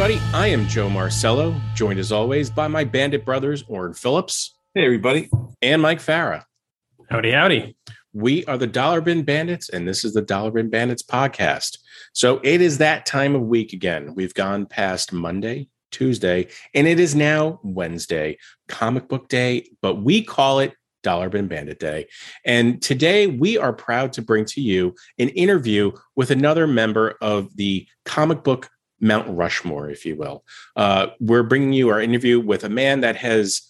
Hey, everybody, I am Joe Marcello, joined as always by my bandit brothers, Orrin Phillips. Hey, everybody. And Mike Farah. Howdy, howdy. We are the Dollar Bin Bandits, and this is the Dollar Bin Bandits podcast. So it is that time of week again. We've gone past Monday, Tuesday, and it is now Wednesday, comic book day, but we call it Dollar Bin Bandit Day. And today we are proud to bring to you an interview with another member of the comic book Mount Rushmore, if you will. Uh, we're bringing you our interview with a man that has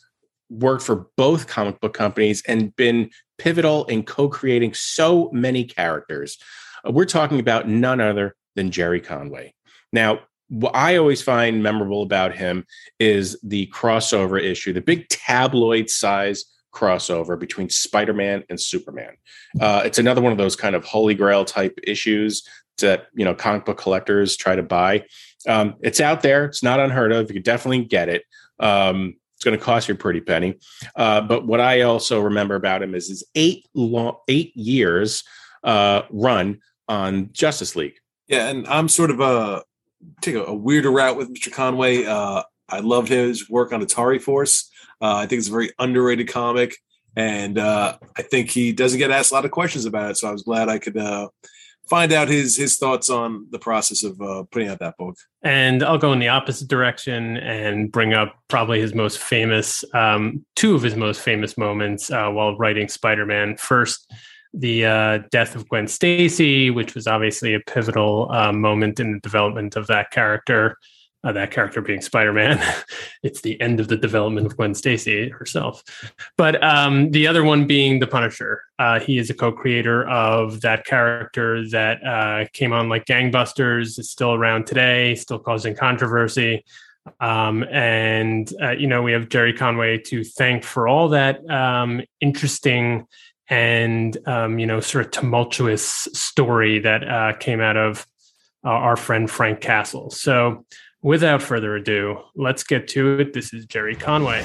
worked for both comic book companies and been pivotal in co-creating so many characters. Uh, we're talking about none other than Gerry Conway. Now, what I always find memorable about him is the crossover issue, the big tabloid size crossover between Spider-Man and Superman. Uh, it's another one of those kind of holy grail type issues that you know comic book collectors try to buy. Um, it's out there. It's not unheard of. You can definitely get it. Um, it's going to cost you a pretty penny. Uh, but what I also remember about him is his eight long, eight years uh, run on Justice League. Yeah, and I'm sort of a take a, a weirder route with Mr. Conway. Uh, I loved his work on Atari Force. Uh, I think it's a very underrated comic, and uh, I think he doesn't get asked a lot of questions about it. So I was glad I could uh, find out his his thoughts on the process of uh, putting out that book. And I'll go in the opposite direction and bring up probably his most famous, um, two of his most famous moments uh, while writing Spider Man. First, the uh, death of Gwen Stacy, which was obviously a pivotal uh, moment in the development of that character uh, that character being Spider-Man. it's the end of the development of Gwen Stacy herself. But um, the other one being the Punisher. Uh, he is a co-creator of that character that uh, came on like gangbusters. Is still around today, still causing controversy. Um, and uh, you know we have Gerry Conway to thank for all that um, interesting and um, you know sort of tumultuous story that uh, came out of uh, our friend Frank Castle. So without further ado, let's get to it. This is Gerry Conway.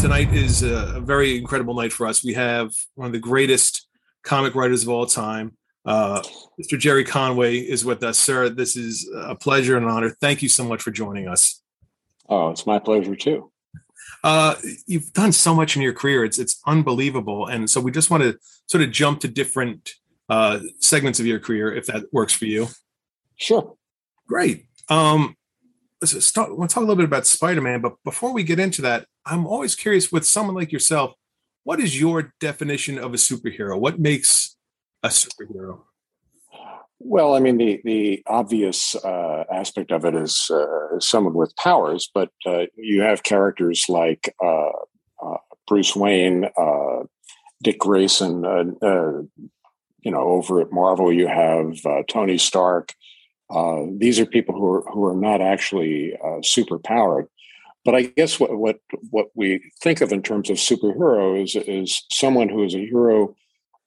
Tonight is a very incredible night for us. We have one of the greatest comic writers of all time. Uh, Mr. Gerry Conway is with us, sir. This is a pleasure and an honor. Thank you so much for joining us. Oh, it's my pleasure too. Uh, you've done so much in your career; it's it's unbelievable. And so we just want to sort of jump to different uh, segments of your career, if that works for you. Sure. Great. Um, let's start, we'll talk a little bit about Spider-Man, but before we get into that, I'm always curious with someone like yourself, what is your definition of a superhero? What makes a superhero? Well, I mean, the the obvious uh, aspect of it is uh, someone with powers, but uh, you have characters like uh, uh, Bruce Wayne, uh, Dick Grayson. you know, over at Marvel, you have Tony Stark, uh, these are people who are who are not actually uh, super powered. But I guess what what what we think of in terms of superhero is is someone who is a hero,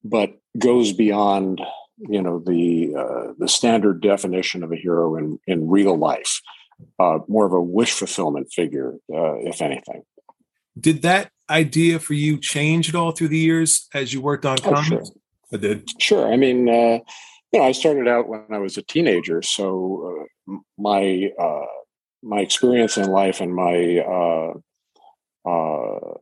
but goes beyond you know the uh, the standard definition of a hero in in real life. Uh, more of a wish fulfillment figure, uh, if anything. Did that idea for you change at all through the years as you worked on oh, comics? Sure. I did. Sure. I mean, you know, I started out when I was a teenager, so uh, my uh, my experience in life and my uh, uh,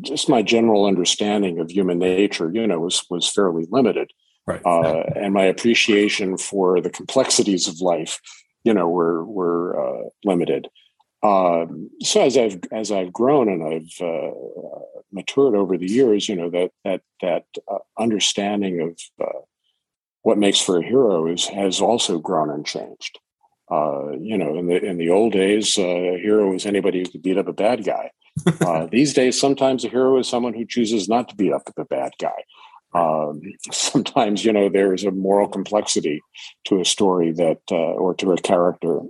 just my general understanding of human nature, you know, was was fairly limited, right? Uh, and my appreciation for the complexities of life, you know, were were uh, limited. Um, so as I've as I've grown and I've uh, matured over the years, you know that that that uh, understanding of uh, what makes for a hero is has also grown and changed. Uh, you know, in the in the old days, uh, a hero was anybody who could beat up a bad guy. Uh, these days, sometimes a hero is someone who chooses not to beat up the bad guy. Um, sometimes, you know, there is a moral complexity to a story that, or to a character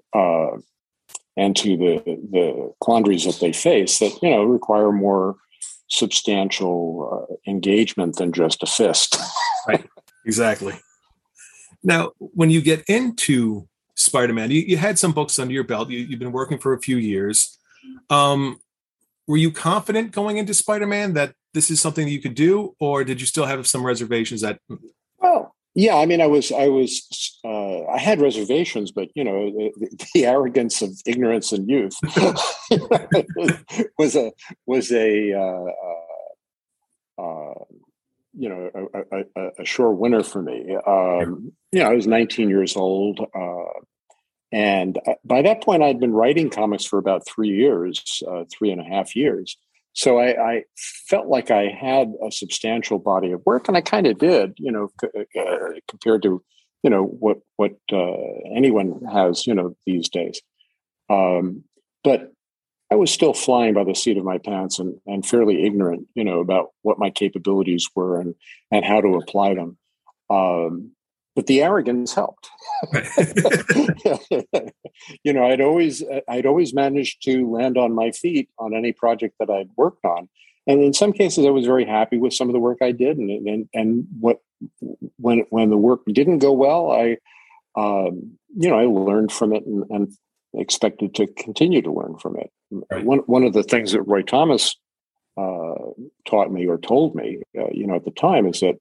and to the the quandaries that they face that you know require more substantial uh, engagement than just a fist. right. Exactly. Now, when you get into Spider-Man, you, you had some books under your belt. You, have been working for a few years. Um, were you confident going into Spider-Man that this is something that you could do, or did you still have some reservations that? Well, yeah. I mean, I was. I was. Uh, I had reservations, but you know, the, the arrogance of ignorance and youth was a was a uh, uh, uh, you know a, a, a, sure winner for me. Um, you know, I was 19 years old, uh, and uh, by that point, I'd been writing comics for about three years, uh, three and a half years. So I, I, felt like I had a substantial body of work, and I kind of did, you know, c- compared to you know what what uh, anyone has, you know, these days. Um, but I was still flying by the seat of my pants and, and fairly ignorant, you know, about what my capabilities were and and how to apply them. Um, but the arrogance helped. you know, I'd always I'd always managed to land on my feet on any project that I'd worked on, and in some cases, I was very happy with some of the work I did, and and and what when when the work didn't go well, I um, you know I learned from it and, and, expected to continue to learn from it. Right. One one of the things that Roy Thomas uh, taught me or told me, uh, you know, at the time is that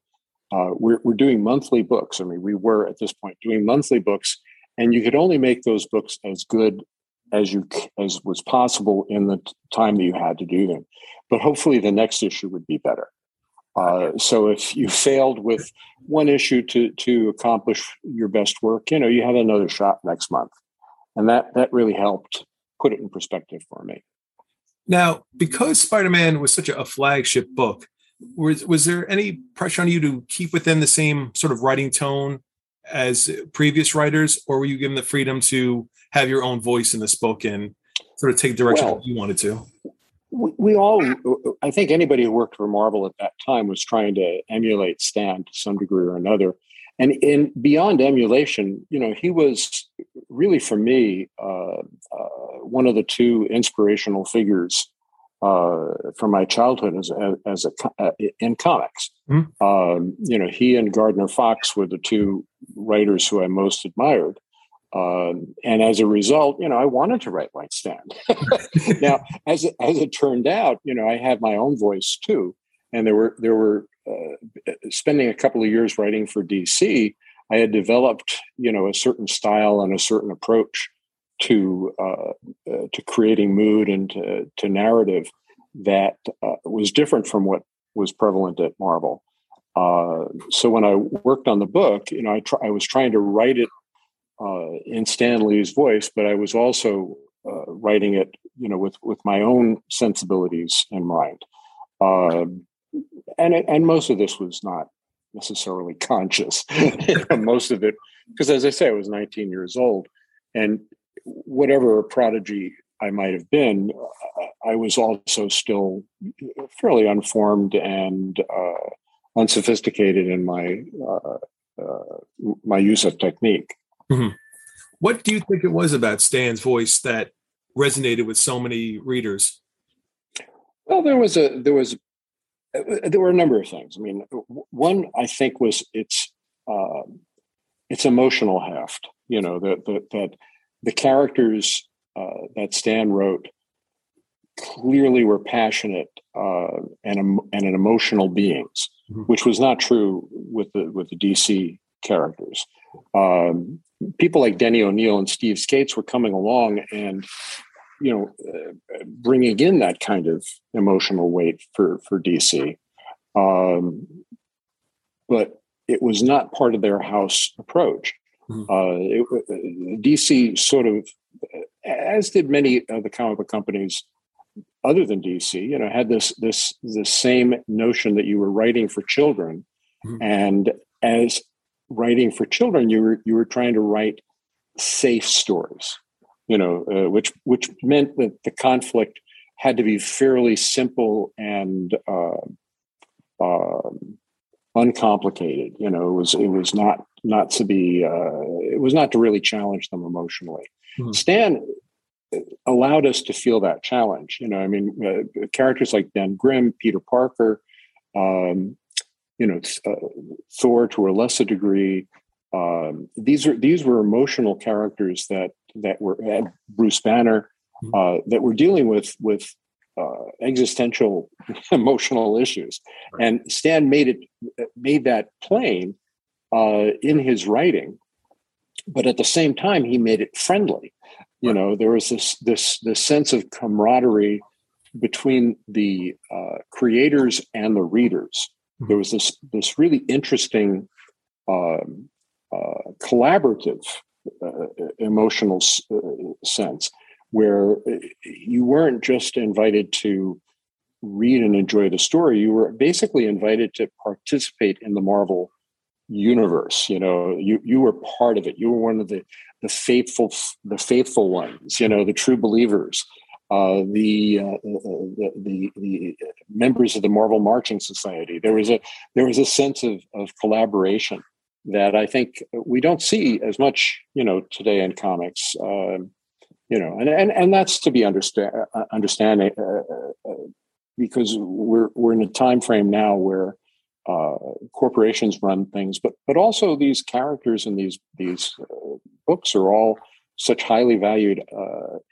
uh, we're, we're doing monthly books. I mean, we were at this point doing monthly books, and you could only make those books as good as you as was possible in the time that you had to do them. But hopefully, the next issue would be better. Uh, so if you failed with one issue to to accomplish your best work, you know you had another shot next month, and that that really helped put it in perspective for me. Now, because Spider-Man was such a flagship book, was was there any pressure on you to keep within the same sort of writing tone as previous writers, or were you given the freedom to have your own voice in this book and sort of take direction well, you wanted to? We, we all, I think, anybody who worked for Marvel at that time was trying to emulate Stan to some degree or another. And in beyond emulation, you know, he was really for me uh, uh, one of the two inspirational figures uh, from my childhood as, as a, uh, in comics. Mm-hmm. Um, you know, he and Gardner Fox were the two writers who I most admired. Um, and as a result, you know, I wanted to write like Stan. now, as it, as it turned out, you know, I had my own voice too, and there were there were uh, spending a couple of years writing for DC. I had developed, you know, a certain style and a certain approach to uh, uh, to creating mood and to, to narrative that uh, was different from what was prevalent at Marvel. Uh, so when I worked on the book, you know, I, try, I was trying to write it uh, in Stan Lee's voice, but I was also uh, writing it, you know, with with my own sensibilities in mind. Um, and and most of this was not necessarily conscious. most of it, because as I say, I was 19 years old, and whatever prodigy I might have been, I was also still fairly unformed and uh, unsophisticated in my uh, uh, my use of technique. Mm-hmm. What do you think it was about Stan's voice that resonated with so many readers? Well, there was a there was uh, there were a number of things. I mean, one I think was its uh, its emotional heft. You know that that the characters uh, that Stan wrote clearly were passionate uh, and and an emotional beings, mm-hmm. which was not true with the with the DC characters. Um, people like Denny O'Neil and Steve Skeates were coming along and you know uh, bringing in that kind of emotional weight for for DC, um, but it was not part of their house approach. Mm-hmm. Uh, it, DC sort of, as did many of the comic book companies other than DC, you know, had this this the same notion that you were writing for children, mm-hmm. and as writing for children, you were you were trying to write safe stories, you know, uh, which which meant that the conflict had to be fairly simple and uh, um, uncomplicated. You know, it was it was not not to be uh, it was not to really challenge them emotionally. Mm-hmm. Stan allowed us to feel that challenge. You know, I mean, uh, characters like Ben Grimm, Peter Parker, um, you know, uh, Thor to a lesser degree. Um, these are these were emotional characters that that were Bruce Banner mm-hmm. uh, that were dealing with with uh, existential emotional issues, right. and Stan made it made that plain uh, in his writing. but at the same time, he made it friendly. You know, there was this this this sense of camaraderie between the uh, creators and the readers. There was this this really interesting um, uh, collaborative uh, emotional uh, sense where uh, you weren't just invited to read and enjoy the story. You were basically invited to participate in the marvel universe you know you you were part of it. You were one of the the faithful the faithful ones you know the true believers uh, the, uh, the, the, the members of the Marvel Marching Society. There was a there was a sense of, of collaboration that I think we don't see as much, you know, today in comics. Uh, you know, and, and and that's to be understand uh, understanding uh, uh, because we're we're in a time frame now where uh, corporations run things, but but also these characters in these these books are all such highly valued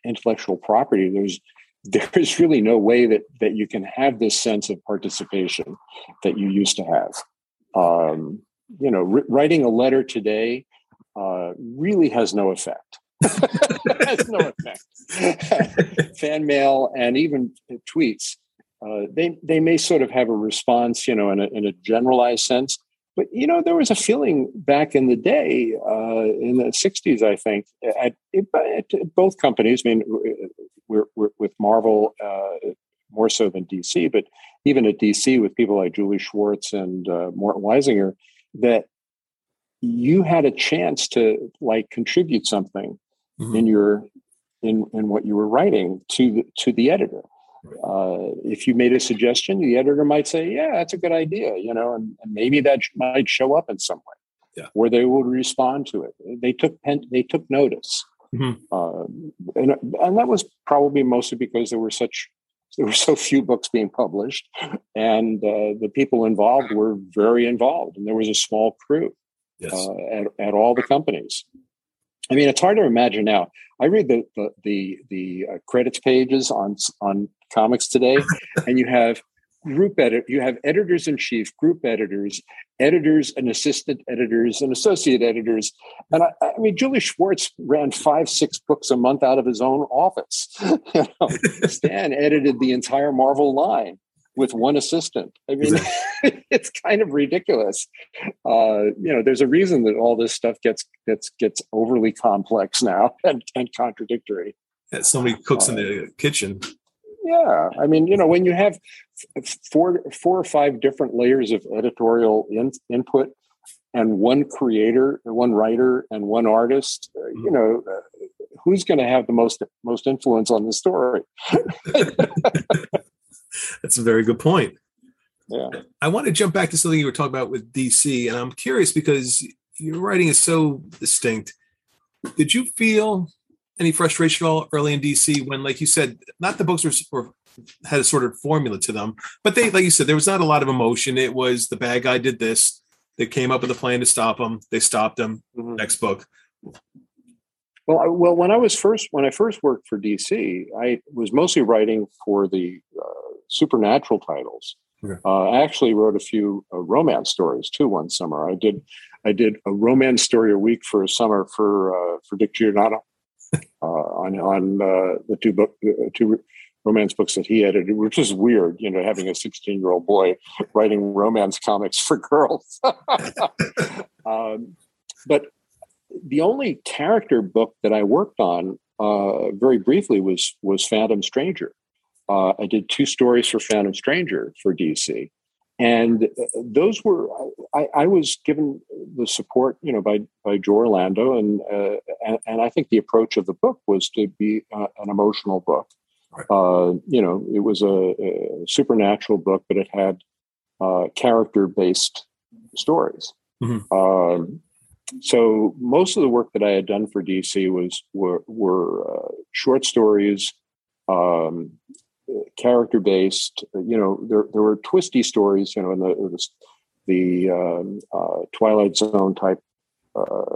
intellectual property. There's there's really no way that that you can have this sense of participation that you used to have. Um, you know, writing a letter today uh, really has no effect. has no effect. Fan mail and even tweets, uh, they they may sort of have a response, you know, in a, in a generalized sense. But you know, there was a feeling back in the day, uh, in the '60s, I think, at, at, both companies. I mean, we're, we're with Marvel uh, more so than DC, but even at DC with people like Julie Schwartz and uh, Morton Weisinger, that you had a chance to like contribute something mm-hmm. in your in in what you were writing to the, to the editor. Uh, if you made a suggestion, the editor might say, "Yeah, that's a good idea," you know, and, and maybe that might show up in some way, yeah. where they would respond to it. They took pen, they took notice, mm-hmm. uh, and and that was probably mostly because there were such there were so few books being published, and uh, the people involved were very involved, and there was a small crew yes. uh, at, at all the companies. I mean, it's hard to imagine now. I read the the the, the uh, credits pages on on comics today, and you have group edit you have editors in chief group editors editors and assistant editors and associate editors. And I, I, mean julie schwartz ran five six books a month out of his own office. You know, stan edited the entire marvel line with one assistant. I mean it's kind of ridiculous. Uh, you know there's a reason that all this stuff gets gets gets overly complex now and, and contradictory. Yeah, so many cooks uh, in the kitchen. yeah, I mean, you know, when you have four four or five different layers of editorial in, input and one creator, one writer, and one artist, uh, you mm-hmm. know, uh, who's going to have the most most influence on the story? That's a very good point. Yeah, I want to jump back to something you were talking about with DC, and I'm curious because your writing is so distinct. Did you feel any frustration at all early in DC when, like you said, not the books were, were had a sort of formula to them, but they, like you said, there was not a lot of emotion. It was the bad guy did this. They came up with a plan to stop him. They stopped him. Mm-hmm. Next book. Well, I, well, when I was first when I first worked for DC, I was mostly writing for the uh, supernatural titles. Okay. Uh, I actually wrote a few uh, romance stories too. One summer, I did I did a romance story a week for a summer for uh, for Dick Giordano uh, on on uh, the two book uh, two romance books that he edited, which is weird, you know, having a 16 year old boy writing romance comics for girls. um, but the only character book that I worked on uh, very briefly was was Phantom Stranger. Uh, I did two stories for Phantom Stranger for DC, and uh, those were I, I, was given the support you know by by Joe Orlando and, uh, and, and I think the approach of the book was to be uh, an emotional book. Uh, you know, it was a, a, supernatural book, but it had uh, character based stories. Mm-hmm. Um, so most of the work that I had done for DC was were, were uh, short stories. Um, character based. You know, there there were twisty stories. You know, in the the um, uh, Twilight Zone type uh,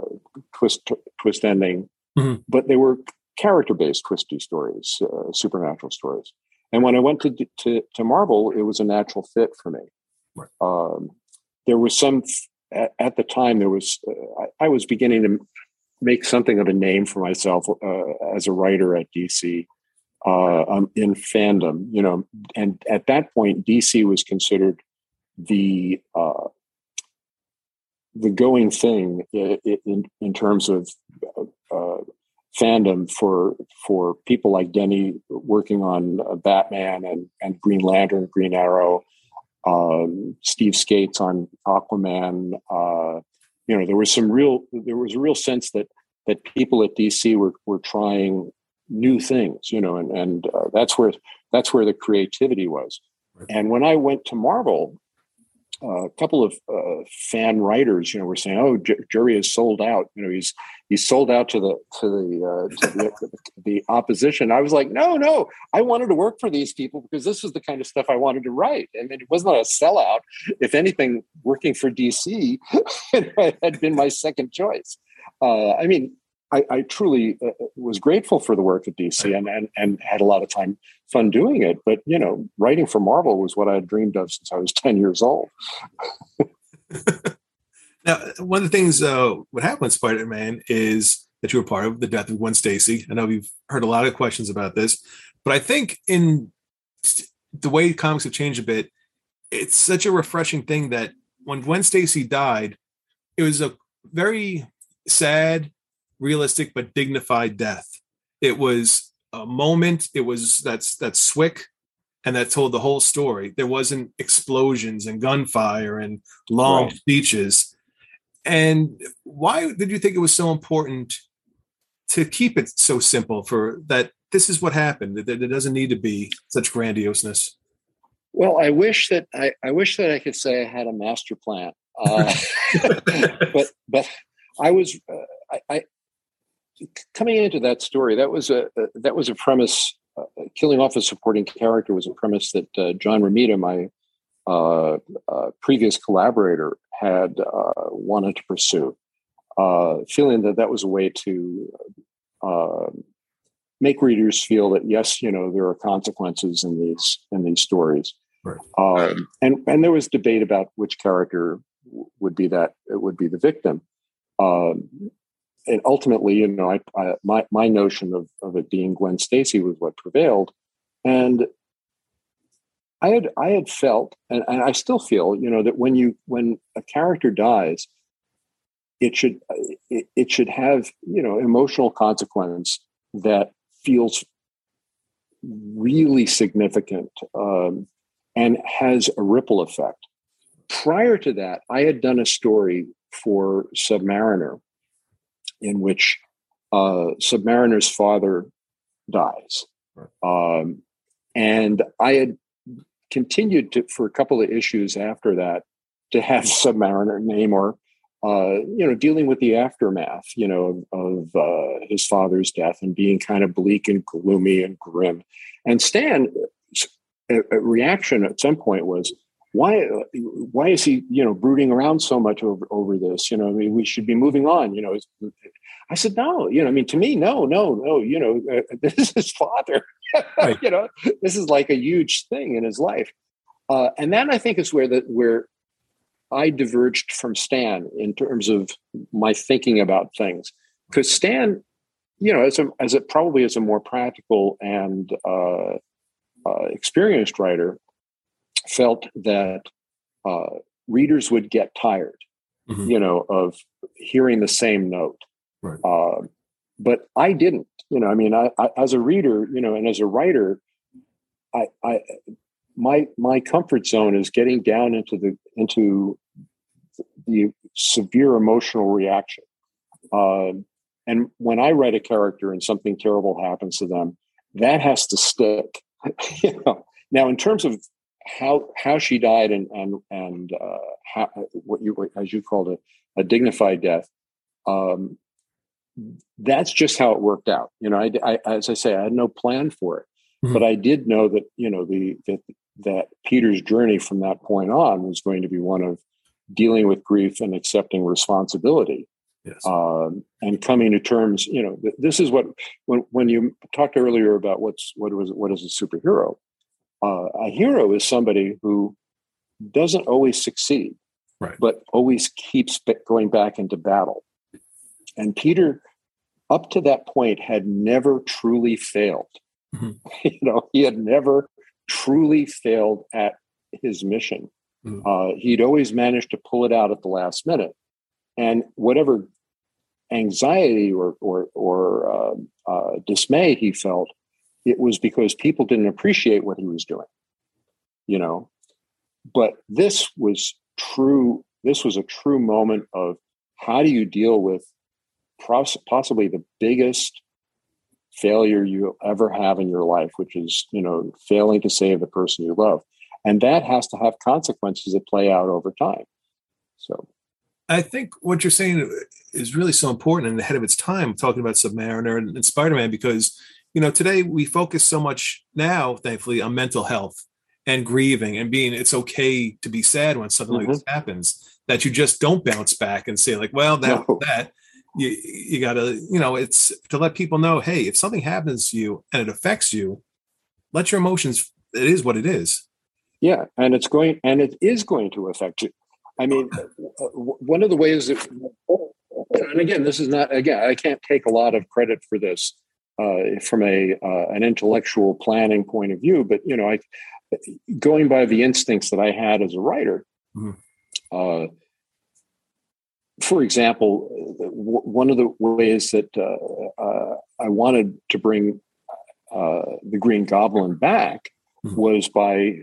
twist twist ending, mm-hmm. but they were character based twisty stories, uh, supernatural stories. And when I went to, to, to Marvel, it was a natural fit for me. Right. Um, there was some at, at, the time. There was uh, I, I, was beginning to make something of a name for myself uh, as a writer at DC. Uh, um, in fandom, you know, and at that point, DC was considered the uh, the going thing in, in, terms of uh, fandom for for people like Denny working on uh, Batman and, and Green Lantern, Green Arrow, um, Steve Skeates on Aquaman. Uh, you know, there was some real there was a real sense that that people at DC were were trying new things. You know, and and uh, that's where that's where the creativity was. And when I went to Marvel, a couple of uh, fan writers, you know, were saying, "Oh, J- Gerry is sold out." You know, he's he's sold out to the to the uh, to the, the, opposition. I was like, "No, no, I wanted to work for these people because this is the kind of stuff I wanted to write, and it was not a sellout. If anything, working for DC had been my second choice. Uh, I mean, I, I truly uh, was grateful for the work at DC and, and and had a lot of time fun doing it. But you know, writing for Marvel was what I had dreamed of since I was ten years old. now, one of the things uh, what happened with Spider Man is that you were part of the death of Gwen Stacy. I know we've heard a lot of questions about this, but I think in the way comics have changed a bit, it's such a refreshing thing that when Gwen Stacy died, it was a very sad realistic but dignified death. It was a moment. It was that's that's Swick, and that told the whole story. There wasn't explosions and gunfire and long right. speeches. And why did you think it was so important to keep it so simple for that? This is what happened. That it doesn't need to be such grandioseness. Well, I wish that I, I wish that I could say I had a master plan, uh, but but I was uh, I, I coming into that story, that was a, a that was a premise. Uh, killing off a supporting character was a premise that uh, John Romita, my uh, uh previous collaborator, had uh, wanted to pursue, uh, feeling that that was a way to make readers feel that yes, you know, there are consequences in these in these stories. Right. Um, and and there was debate about which character would be that it would be the victim. Um, and ultimately, you know, I, I, my my notion of of it being Gwen Stacy was what prevailed, and I had I had felt, and, and I still feel, you know, that when you when a character dies, it should it, it should have you know emotional consequence that feels really significant um, and has a ripple effect. Prior to that, I had done a story for Submariner in which uh, Submariner's father dies. Um, and I had continued to, for a couple of issues after that, to have Submariner Namor, uh, you know, dealing with the aftermath, you know, of, of uh, his father's death and being kind of bleak and gloomy and grim. And Stan, a, a reaction at some point was, why why is he you know brooding around so much over over this? You know i mean we should be moving on you know i said no you know i mean to me no no no you know uh, this is his father right. you know this is like a huge thing in his life. Uh, and that i think is where the where i diverged from stan in terms of my thinking about things. Because stan you know as a as a probably as a more practical and uh, uh experienced writer felt that uh, readers would get tired, mm-hmm. you know, of hearing the same note. Right. Uh, but I didn't, you know, I mean, I, I, as a reader, you know, and as a writer, I, I, my, my comfort zone is getting down into the, into the severe emotional reaction. Uh, and when I write a character and something terrible happens to them, that has to stick. you know? Now, in terms of how how she died and and and uh, how, what you as you called it a dignified death. Um, that's just how it worked out. You know, I, I, as I say, I had no plan for it, mm-hmm. but I did know that you know the that that Peter's journey from that point on was going to be one of dealing with grief and accepting responsibility. Yes. Um, and coming to terms, you know, this is what when when you talked earlier about what's what was what is a superhero uh, a hero is somebody who doesn't always succeed, right. but always keeps going back into battle. And Peter up to that point had never truly failed. Mhm. you know, he had never truly failed at his mission. Mhm. Uh, he'd always managed to pull it out at the last minute, and whatever anxiety or or or um uh, dismay he felt, it was because people didn't appreciate what he was doing. You know, but this was true. This was a true moment of how do you deal with possibly the biggest failure you'll ever have in your life, which is you know failing to save the person you love, and that has to have consequences that play out over time. So I think what you're saying is really so important and ahead of its time, talking about Submariner and, and Spider Man, because you know today we focus so much now, thankfully, on mental health and grieving and being it's okay to be sad when something like this happens. That you just don't bounce back and say like, well, that No. that you you gotta you know it's to let people know, hey, if something happens to you and it affects you, let your emotions. It is what it is. Yeah, and it's going and it is going to affect you. I mean, uh, one of the ways that, and again, this is not again, I can't take a lot of credit for this uh, from a uh, an intellectual planning point of view, but you know, I going by the instincts that I had as a writer. Mhm. Uh, for example, w- one of the ways that uh, uh, I wanted to bring uh, the Green Goblin back Mhm. was by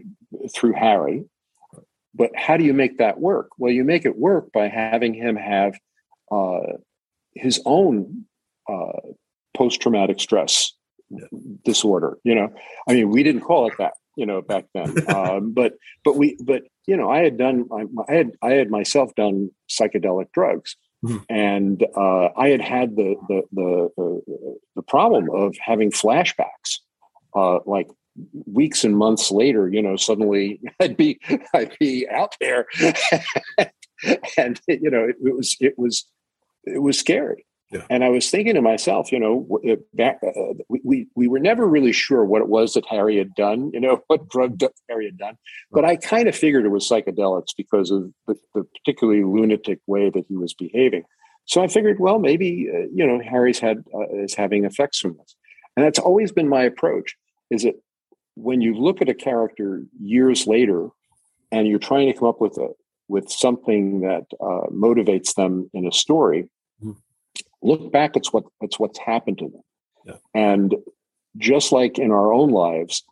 through Harry. But how do you make that work? Well, you make it work by having him have uh, his own uh, post-traumatic stress Yeah. disorder. You know, I mean, we didn't call it that, you know, back then. um, but but we but you know, I had done I, I had I had myself done psychedelic drugs, Mhm. and uh, I had had the the the the, the problem of having flashbacks, uh, like weeks and months later, you know, suddenly I'd be I'd be out there, and you know, it, it was it was it was scary. Yeah. And I was thinking to myself, you know, uh, back, uh, we, we we were never really sure what it was that Harry had done, you know, what drug Harry had done. But I kind of figured it was psychedelics because of the, the particularly lunatic way that he was behaving. So I figured, well, maybe uh, you know, Harry's had uh, is having effects from this, and that's always been my approach. Is that when you look at a character years later, and you're trying to come up with a with something that uh, motivates them in a story. Look back at what it's what's happened to them, Yeah. and just like in our own lives,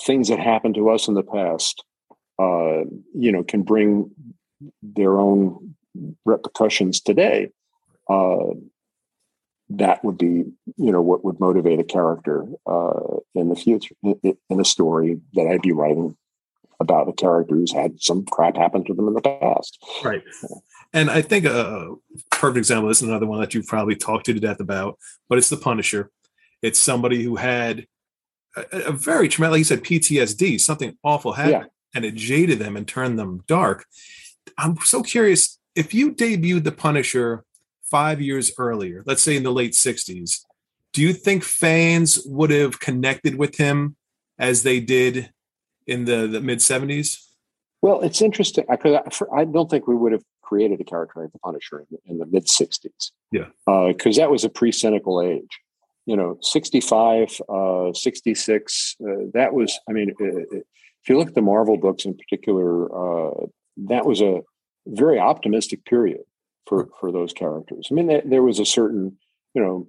things that happened to us in the past, uh, you know, can bring their own repercussions today. Uh, that would be, you know, what would motivate a character uh, in the future in, in a story that I'd be writing about a character who's had some crap happen to them in the past. Right. And I think a perfect example this is another one that you've probably talked to to death about, but it's the Punisher. It's somebody who had a, a very traumatic, like you said, PTSD, something awful happened, Yeah. and it jaded them and turned them dark. I'm so curious if you debuted the Punisher five years earlier, let's say in the late 60s, do you think fans would have connected with him as they did in the, the mid 70s? Well, it's interesting because I, I don't think we would have created a character like the Punisher in, the- in the mid '60s. Yeah. because that was a pre-cynical age. You know, 65, uh, 66. Uh, that was, I mean, uh, if you look at the Marvel books in particular, uh, that was a very optimistic period for for those characters. I mean, there, there was a certain, you know,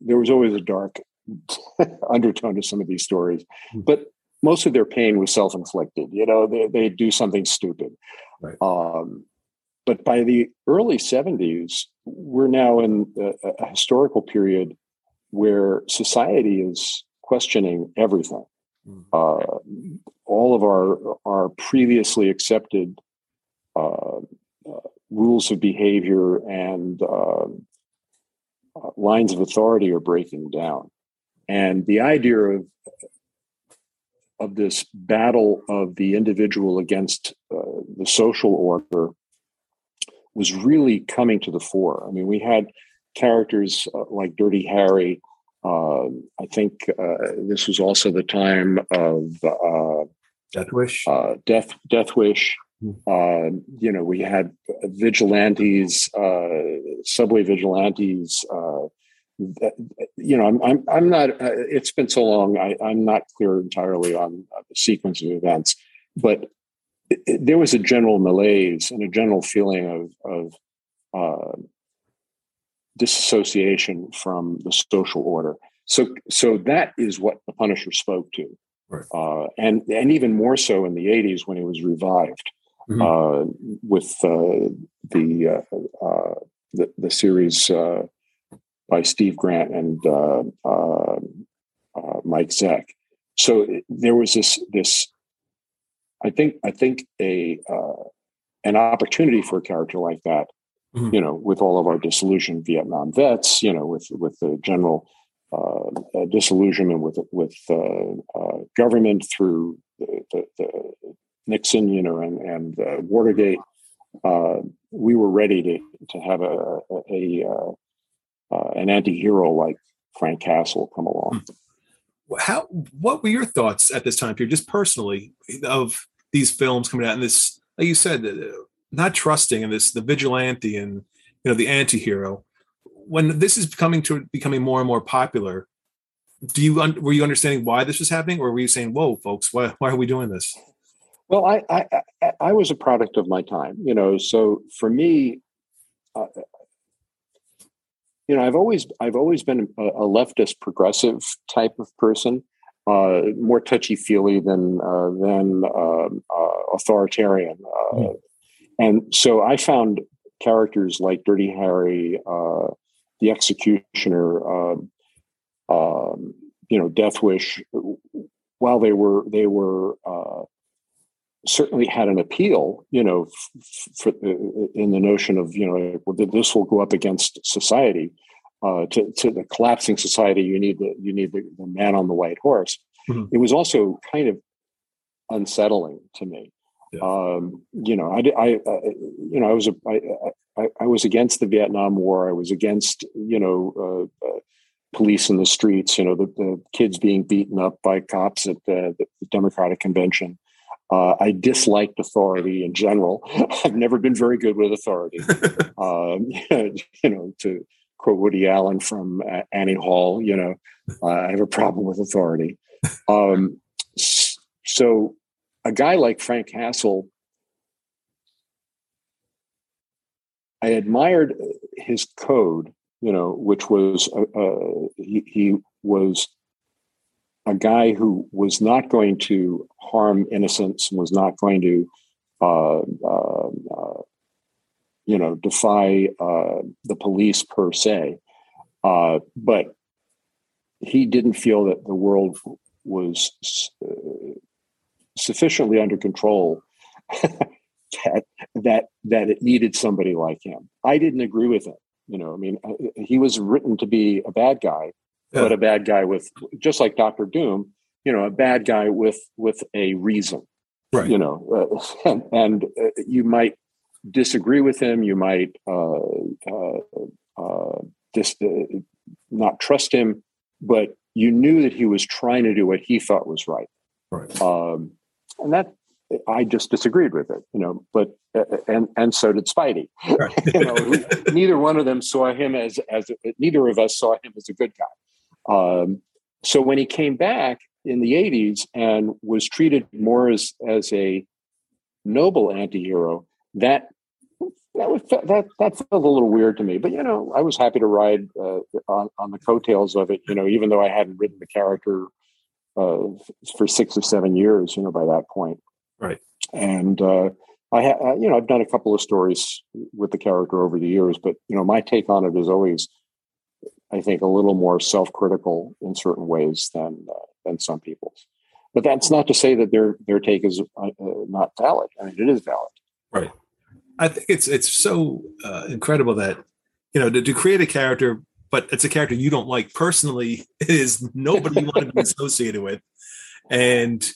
there was always a dark undertone to some of these stories, Hmm. but most of their pain was self-inflicted. You know, they they do something stupid. Right. Um, but by the early 70s, we're now in a, a historical period where society is questioning everything. Mhm. Uh, all of our our previously accepted uh, uh, rules of behavior and um, uh, lines of authority are breaking down, and the idea of of this battle of the individual against uh, the social order was really coming to the fore. I mean, we had characters uh, like Dirty Harry. Um I think uh, this was also the time of uh, Death Wish. uh, Death Death Wish. Uh, you know, we had vigilantes, uh, subway vigilantes, uh, you know, I'm, I'm, I'm not, uh, it's been so long, I, I'm not clear entirely on uh, the sequence of events, but there was a general malaise and a general feeling of, of uh, disassociation from the social order. So, so that is what the Punisher spoke to, right. uh, and and even more so in the '80s when he was revived mm-hmm. uh, with uh, the, uh, the, the series by Steve Grant and uh, uh, uh, Mike Zeck. So there was this this. I think I think a uh, an opportunity for a character like that, mm-hmm. you know, with all of our disillusioned Vietnam vets, you know, with with the general uh, disillusionment with with uh, government through the, the, the, Nixon, you know, and and Watergate. we were ready to to have a, a, a uh, an anti-hero like Frank Castle come along. How what were your thoughts at this time period, just personally, of these films coming out and this, like you said, not trusting in this the vigilante and you know the anti-hero? When this is coming to becoming more and more popular do you were you understanding why this was happening or were you saying whoa folks why, why are we doing this? Well I, I i was a product of my time you know so for me uh, you know, I've always I've always been a, a leftist progressive type of person, uh, more touchy feely than uh, than um, uh, authoritarian, mm. and so I found characters like Dirty Harry, uh, the Executioner, um, um, you know, Death Wish, while they were they were uh, certainly had an appeal, you know, for, in the notion of you know this will go up against society. Uh, to, to the collapsing society, you need the you need the, the man on the white horse. Mm-hmm. It was also kind of unsettling to me. Yeah. Um, you know, I, I, uh, you know, I was a, I, I, I, was against the Vietnam War. I was against, you know, uh, uh, police in the streets. You know, the, the, kids being beaten up by cops at the, the Democratic Convention. Uh, I disliked authority in general. I've never been very good with authority. um, you know, to quote Woody Allen from uh, Annie Hall, you know, uh, I have a problem with authority. Um, so a guy like Frank Castle, I admired his code, you know, which was uh, uh, he, he was a guy who was not going to harm innocents and was not going to, uh, uh, uh, you know, defy uh, the police per se. Uh, but he didn't feel that the world was sufficiently under control that that that it needed somebody like him. I didn't agree with him. You know, I mean, he was written to be a bad guy, yeah. but a bad guy with just like Doctor Doom, you know, a bad guy with with a reason. Right. You know, uh, and, and uh, you might disagree with him. You might uh, uh, uh dis- uh, not trust him, but you knew that he was trying to do what he thought was right. Right. Um, and that I just disagreed with it, you know. But uh, and and so did Spidey. Right. you know, neither one of them saw him as as neither of us saw him as a good guy. Um, so when he came back in the 80s and was treated more as, as a noble anti-hero, that that was that that felt a little weird to me. But you know, I was happy to ride uh, on, on the coattails of it. You know, even though I hadn't written the character uh, for six or seven years, you know, by that point. Right. And uh, I, ha- you know, I've done a couple of stories with the character over the years, but you know, my take on it is always I think, a little more self-critical in certain ways than uh, than some people's. But that's not to say that their their take is uh, uh, not valid. I mean, it is valid. Right. I think it's it's so uh, incredible that you know to, to, create a character, but it's a character you don't like personally. Is nobody you want to be associated with, and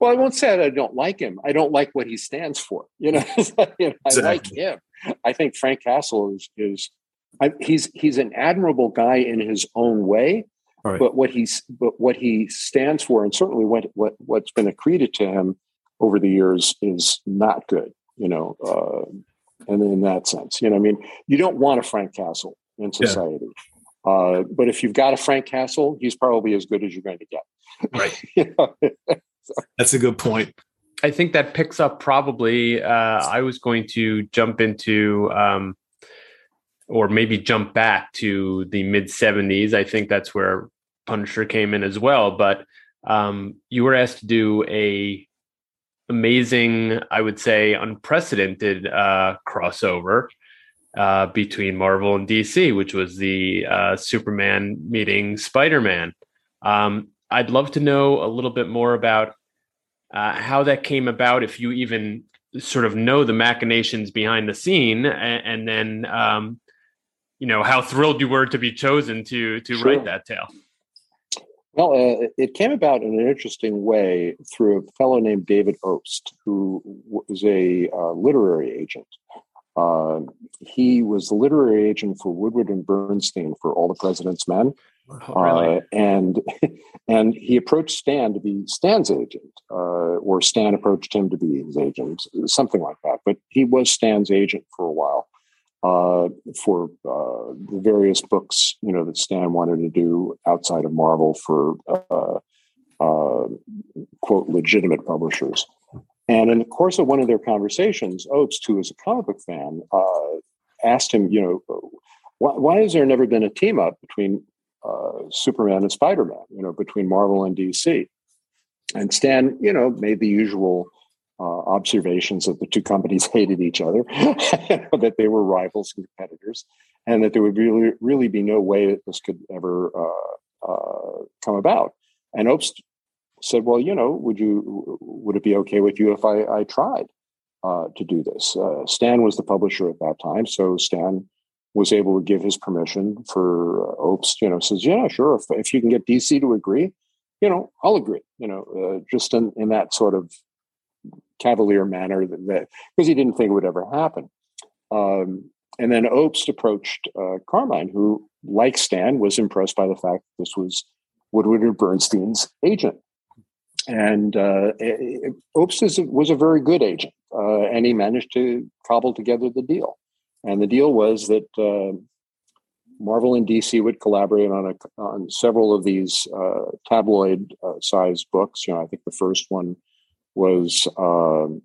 well, I won't say that I don't like him. I don't like what he stands for. You know, you know exactly. I like him. I think Frank Castle is is I, he's he's an admirable guy in his own way, right. but what he's but what he stands for, and certainly what what what's been accreted to him over the years is not good. You know, uh, and in that sense, you know, I mean, you don't want a Frank Castle in society. Yeah. Uh, but if you've got a Frank Castle, he's probably as good as you're going to get. Right. You know? That's a good point. I think that picks up probably. Uh, I was going to jump into, um, or maybe jump back to the mid 70s. I think that's where Punisher came in as well. But um, you were asked to do a amazing, I would say, unprecedented uh, crossover uh, between Marvel and DC, which was the uh, Superman meeting Spider Man. Um, I'd love to know a little bit more about uh, how that came about, if you even sort of know the machinations behind the scene, and, and then um, you know how thrilled you were to be chosen to to Sure. write that tale. Well, uh, it came about in an interesting way through a fellow named David Obst, who was a uh, literary agent. Uh, he was the literary agent for Woodward and Bernstein for All the President's Men, Oh, really? uh, and and he approached Stan to be Stan's agent, uh, or Stan approached him to be his agent, something like that. But he was Stan's agent for a while uh, for uh, the various books, you know, that Stan wanted to do outside of Marvel for uh, uh, quote legitimate publishers. And in the course of one of their conversations, Obst, who is a comic book fan, uh, asked him, you know, why, why has there never been a team up between uh, Superman and Spider Man, you know, between Marvel and DC? And Stan, you know, made the usual uh, observations that the two companies hated each other, that they were rivals and competitors, and that there would really, really be no way that this could ever uh, uh, come about. And Obst said, "Well, you know, would you would it be okay with you if I, I tried uh, to do this?" Uh, Stan was the publisher at that time, so Stan was able to give his permission for uh, Obst. You know, says, "Yeah, sure. If if you can get DC to agree, you know, I'll agree." You know, just in in that sort of cavalier manner that because he didn't think it would ever happen. Um, and then Obst approached uh, Carmine, who, like Stan, was impressed by the fact that this was Woodward and Bernstein's agent. And uh, Obst is, was a very good agent, uh, and he managed to cobble together the deal. And the deal was that uh, Marvel and DC would collaborate on a, on several of these uh, tabloid-sized books. You know, I think the first one was um,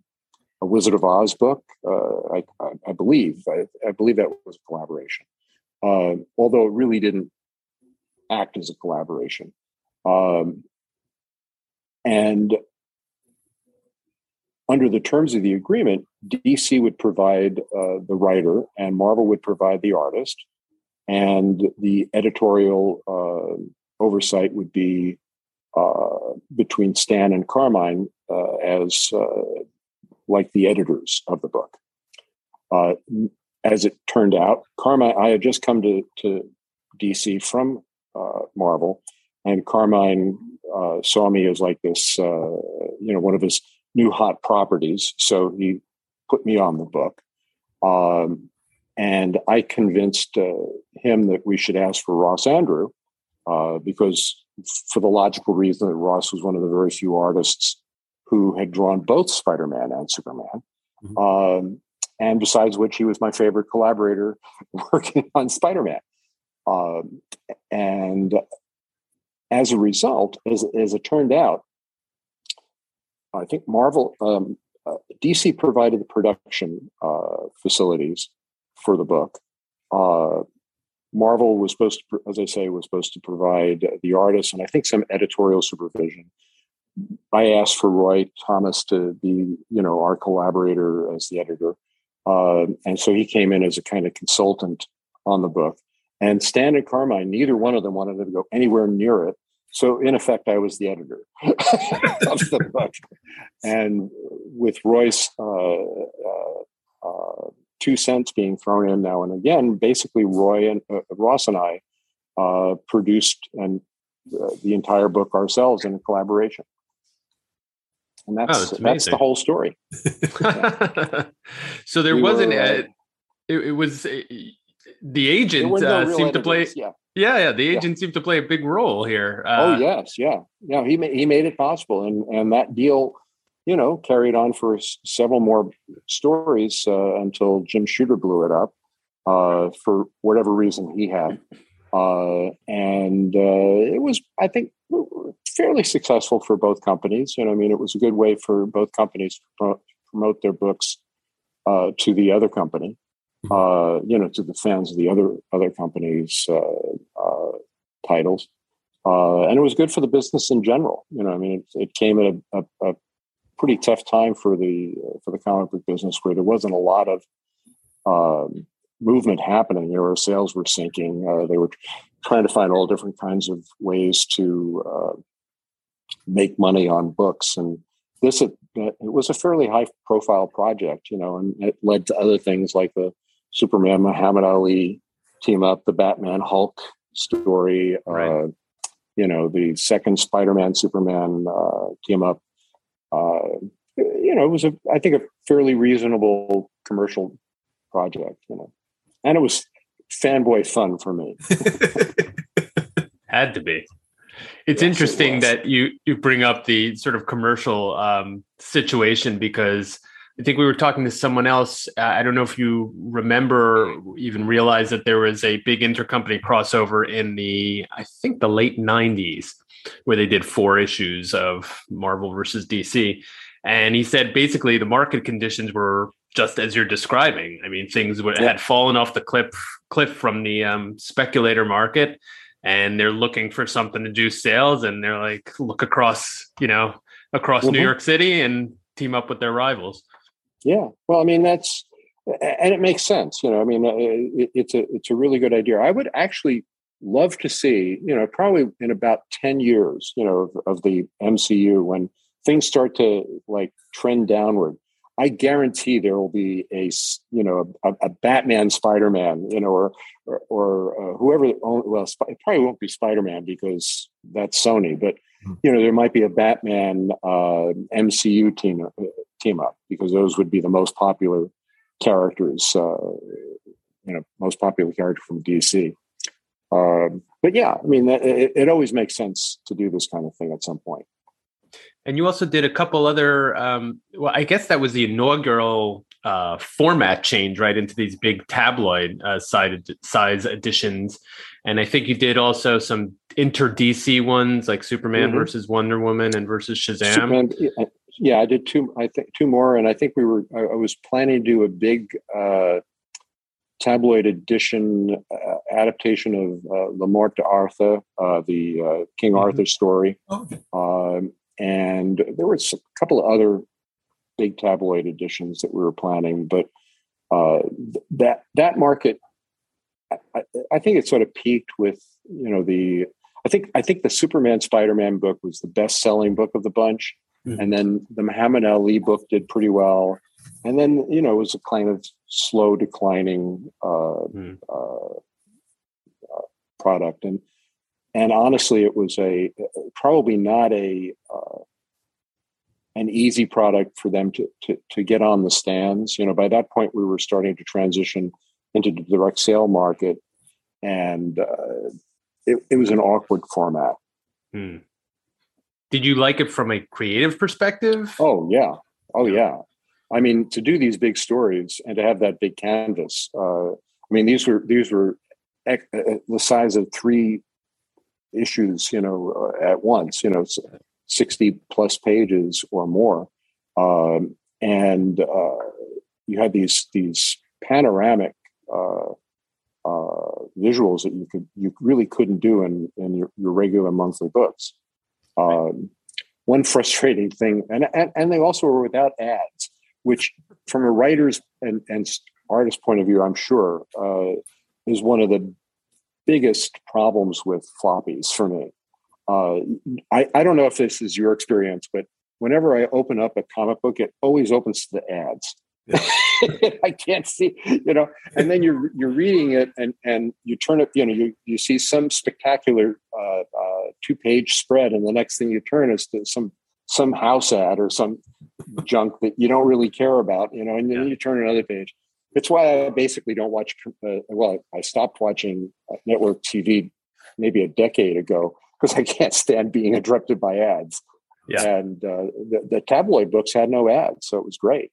a Wizard of Oz book. Uh, I, I, believe I, I believe that was a collaboration, uh, although it really didn't act as a collaboration. Um, and under the terms of the agreement, DC would provide uh, the writer, and Marvel would provide the artist, and the editorial uh, oversight would be uh, between Stan and Carmine uh, as uh, like the editors of the book. Uh, as it turned out, Carmine, I had just come to, to DC from Marvel, and Carmine saw me as like this, you know, one of his new hot properties. So he put me on the book. Um, and I convinced uh, him that we should ask for Ross Andru uh, because, for the logical reason that Ross was one of the very few artists who had drawn both Spider Man and Superman. Um, and besides which, he was my favorite collaborator working on Spider Man. Um, and as a result, as, as it turned out, I think Marvel, um, uh, DC provided the production uh, facilities for the book. Uh, Marvel was supposed to, as I say, was supposed to provide the artists and I think some editorial supervision. I asked for Roy Thomas to be, you know, our collaborator as the editor, uh, and so he came in as a kind of consultant on the book. And Stan and Carmine, neither one of them wanted to go anywhere near it. So in effect, I was the editor of the book, and with Roy's uh, uh, uh, two cents being thrown in now and again, basically Roy and uh, Ross and I uh, produced and uh, the entire book ourselves in a collaboration, and that's Oh, that's that's the whole story. so there We wasn't were, uh, a, it, it was uh, the agent no uh, seemed to play Yeah. yeah yeah the Yeah. agent seemed to play a big role here uh, oh yes, yeah, yeah. He ma- he made it possible, and and that deal, you know, carried on for s- several more stories uh, until Jim Shooter blew it up uh, for whatever reason he had. Uh, and uh, it was, I think, fairly successful for both companies. You know, I mean, it was a good way for both companies to promote their books uh, to the other company. Uh, you know, to the fans of the other other companies' uh, uh, titles, and it was good for the business in general. You know, I mean, it, it came at a, a, a, pretty tough time for the for the comic book business, where there wasn't a lot of um, movement happening. You know, sales were sinking. Uh, they were trying to find all different kinds of ways to uh, make money on books, and this it, it, was a fairly high profile project. You know, and it led to other things like the Superman Muhammad Ali team up, the Batman Hulk story. Right. Uh, you know, the second Spider-Man Superman uh, team up. Uh, you know, it was a I think a fairly reasonable commercial project. You know and it was fanboy fun for me. Had to be. It's yes, interesting it that you you bring up the sort of commercial um, situation because I think we were talking to someone else. Uh, I don't know if you remember, even realize that there was a big intercompany crossover in the I think the late '90s where they did four issues of Marvel versus DC, and he said basically the market conditions were just as you're describing. I mean, things yeah. had fallen off the cliff cliff from the um, speculator market, and they're looking for something to do sales, and they're like, look across, you know, across mm-hmm. New York City and team up with their rivals. Yeah, well, I mean, that's and it makes sense. You know, I mean, uh, it, it's a it's a really good idea. I would actually love to see, you know, probably in about ten years, you know, of, of the MCU when things start to like trend downward I guarantee there will be a you know a, a Batman Spider Man you know or or, or uh, whoever well it probably won't be Spider Man because that's Sony but. You know there might be a Batman uh, MCU team uh, team up because those would be the most popular characters uh, you know most popular character from DC. Um, but yeah, I mean it, it always makes sense to do this kind of thing at some point. And you also did a couple other. Um, well, I guess that was the inaugural uh, format change, right, into these big tabloid uh, side size editions. And I think you did also some inter DC ones, like Superman mm-hmm. versus Wonder Woman and versus Shazam. Superman, yeah, I did two. I think two more, and I think we were. I, was planning to do a big uh, tabloid edition uh, adaptation of uh, Le Morte d'Arthur, uh, the uh, King mm-hmm. Arthur story. Okay. Um, and there were a couple of other big tabloid editions that we were planning, but uh, that that market, I, I, think it sort of peaked with you know the I think I think the Superman Spider Man book was the best selling book of the bunch, mm-hmm. and then the Muhammad Ali book did pretty well, and then you know it was a kind of slow declining uh, mm-hmm. uh, product and and honestly, it was a probably not a uh, an easy product for them to, to to get on the stands. You know, by that point, we were starting to transition into the direct sale market, and uh, it, it was an awkward format. Hmm. Did you like it from a creative perspective? Oh yeah, oh yeah. I mean, to do these big stories and to have that big canvas. Uh, I mean, these were these were uh, the size of three issues, you know, uh, at once, you know, 60 plus pages or more. Um, and uh, you had these, these panoramic uh, uh, visuals that you could, you really couldn't do in, in your, your regular monthly books. Um, one frustrating thing, and, and, and they also were without ads, which from a writer's and, and artist point of view, I'm sure, is one of the biggest problems with floppies for me. Uh, I, I don't know if this is your experience, but whenever I open up a comic book, it always opens to the ads. Yeah. I can't see, you know, and then you're you're reading it and and you turn it, you know, you you see some spectacular uh, uh, two page spread, and the next thing you turn is to some some house ad or some junk that you don't really care about, you know, and then yeah. you turn another page. It's why I basically don't watch. Uh, well, I stopped watching uh, network TV maybe a decade ago because I can't stand being interrupted by ads. Yeah. And uh, the, the, tabloid books had no ads, so it was great.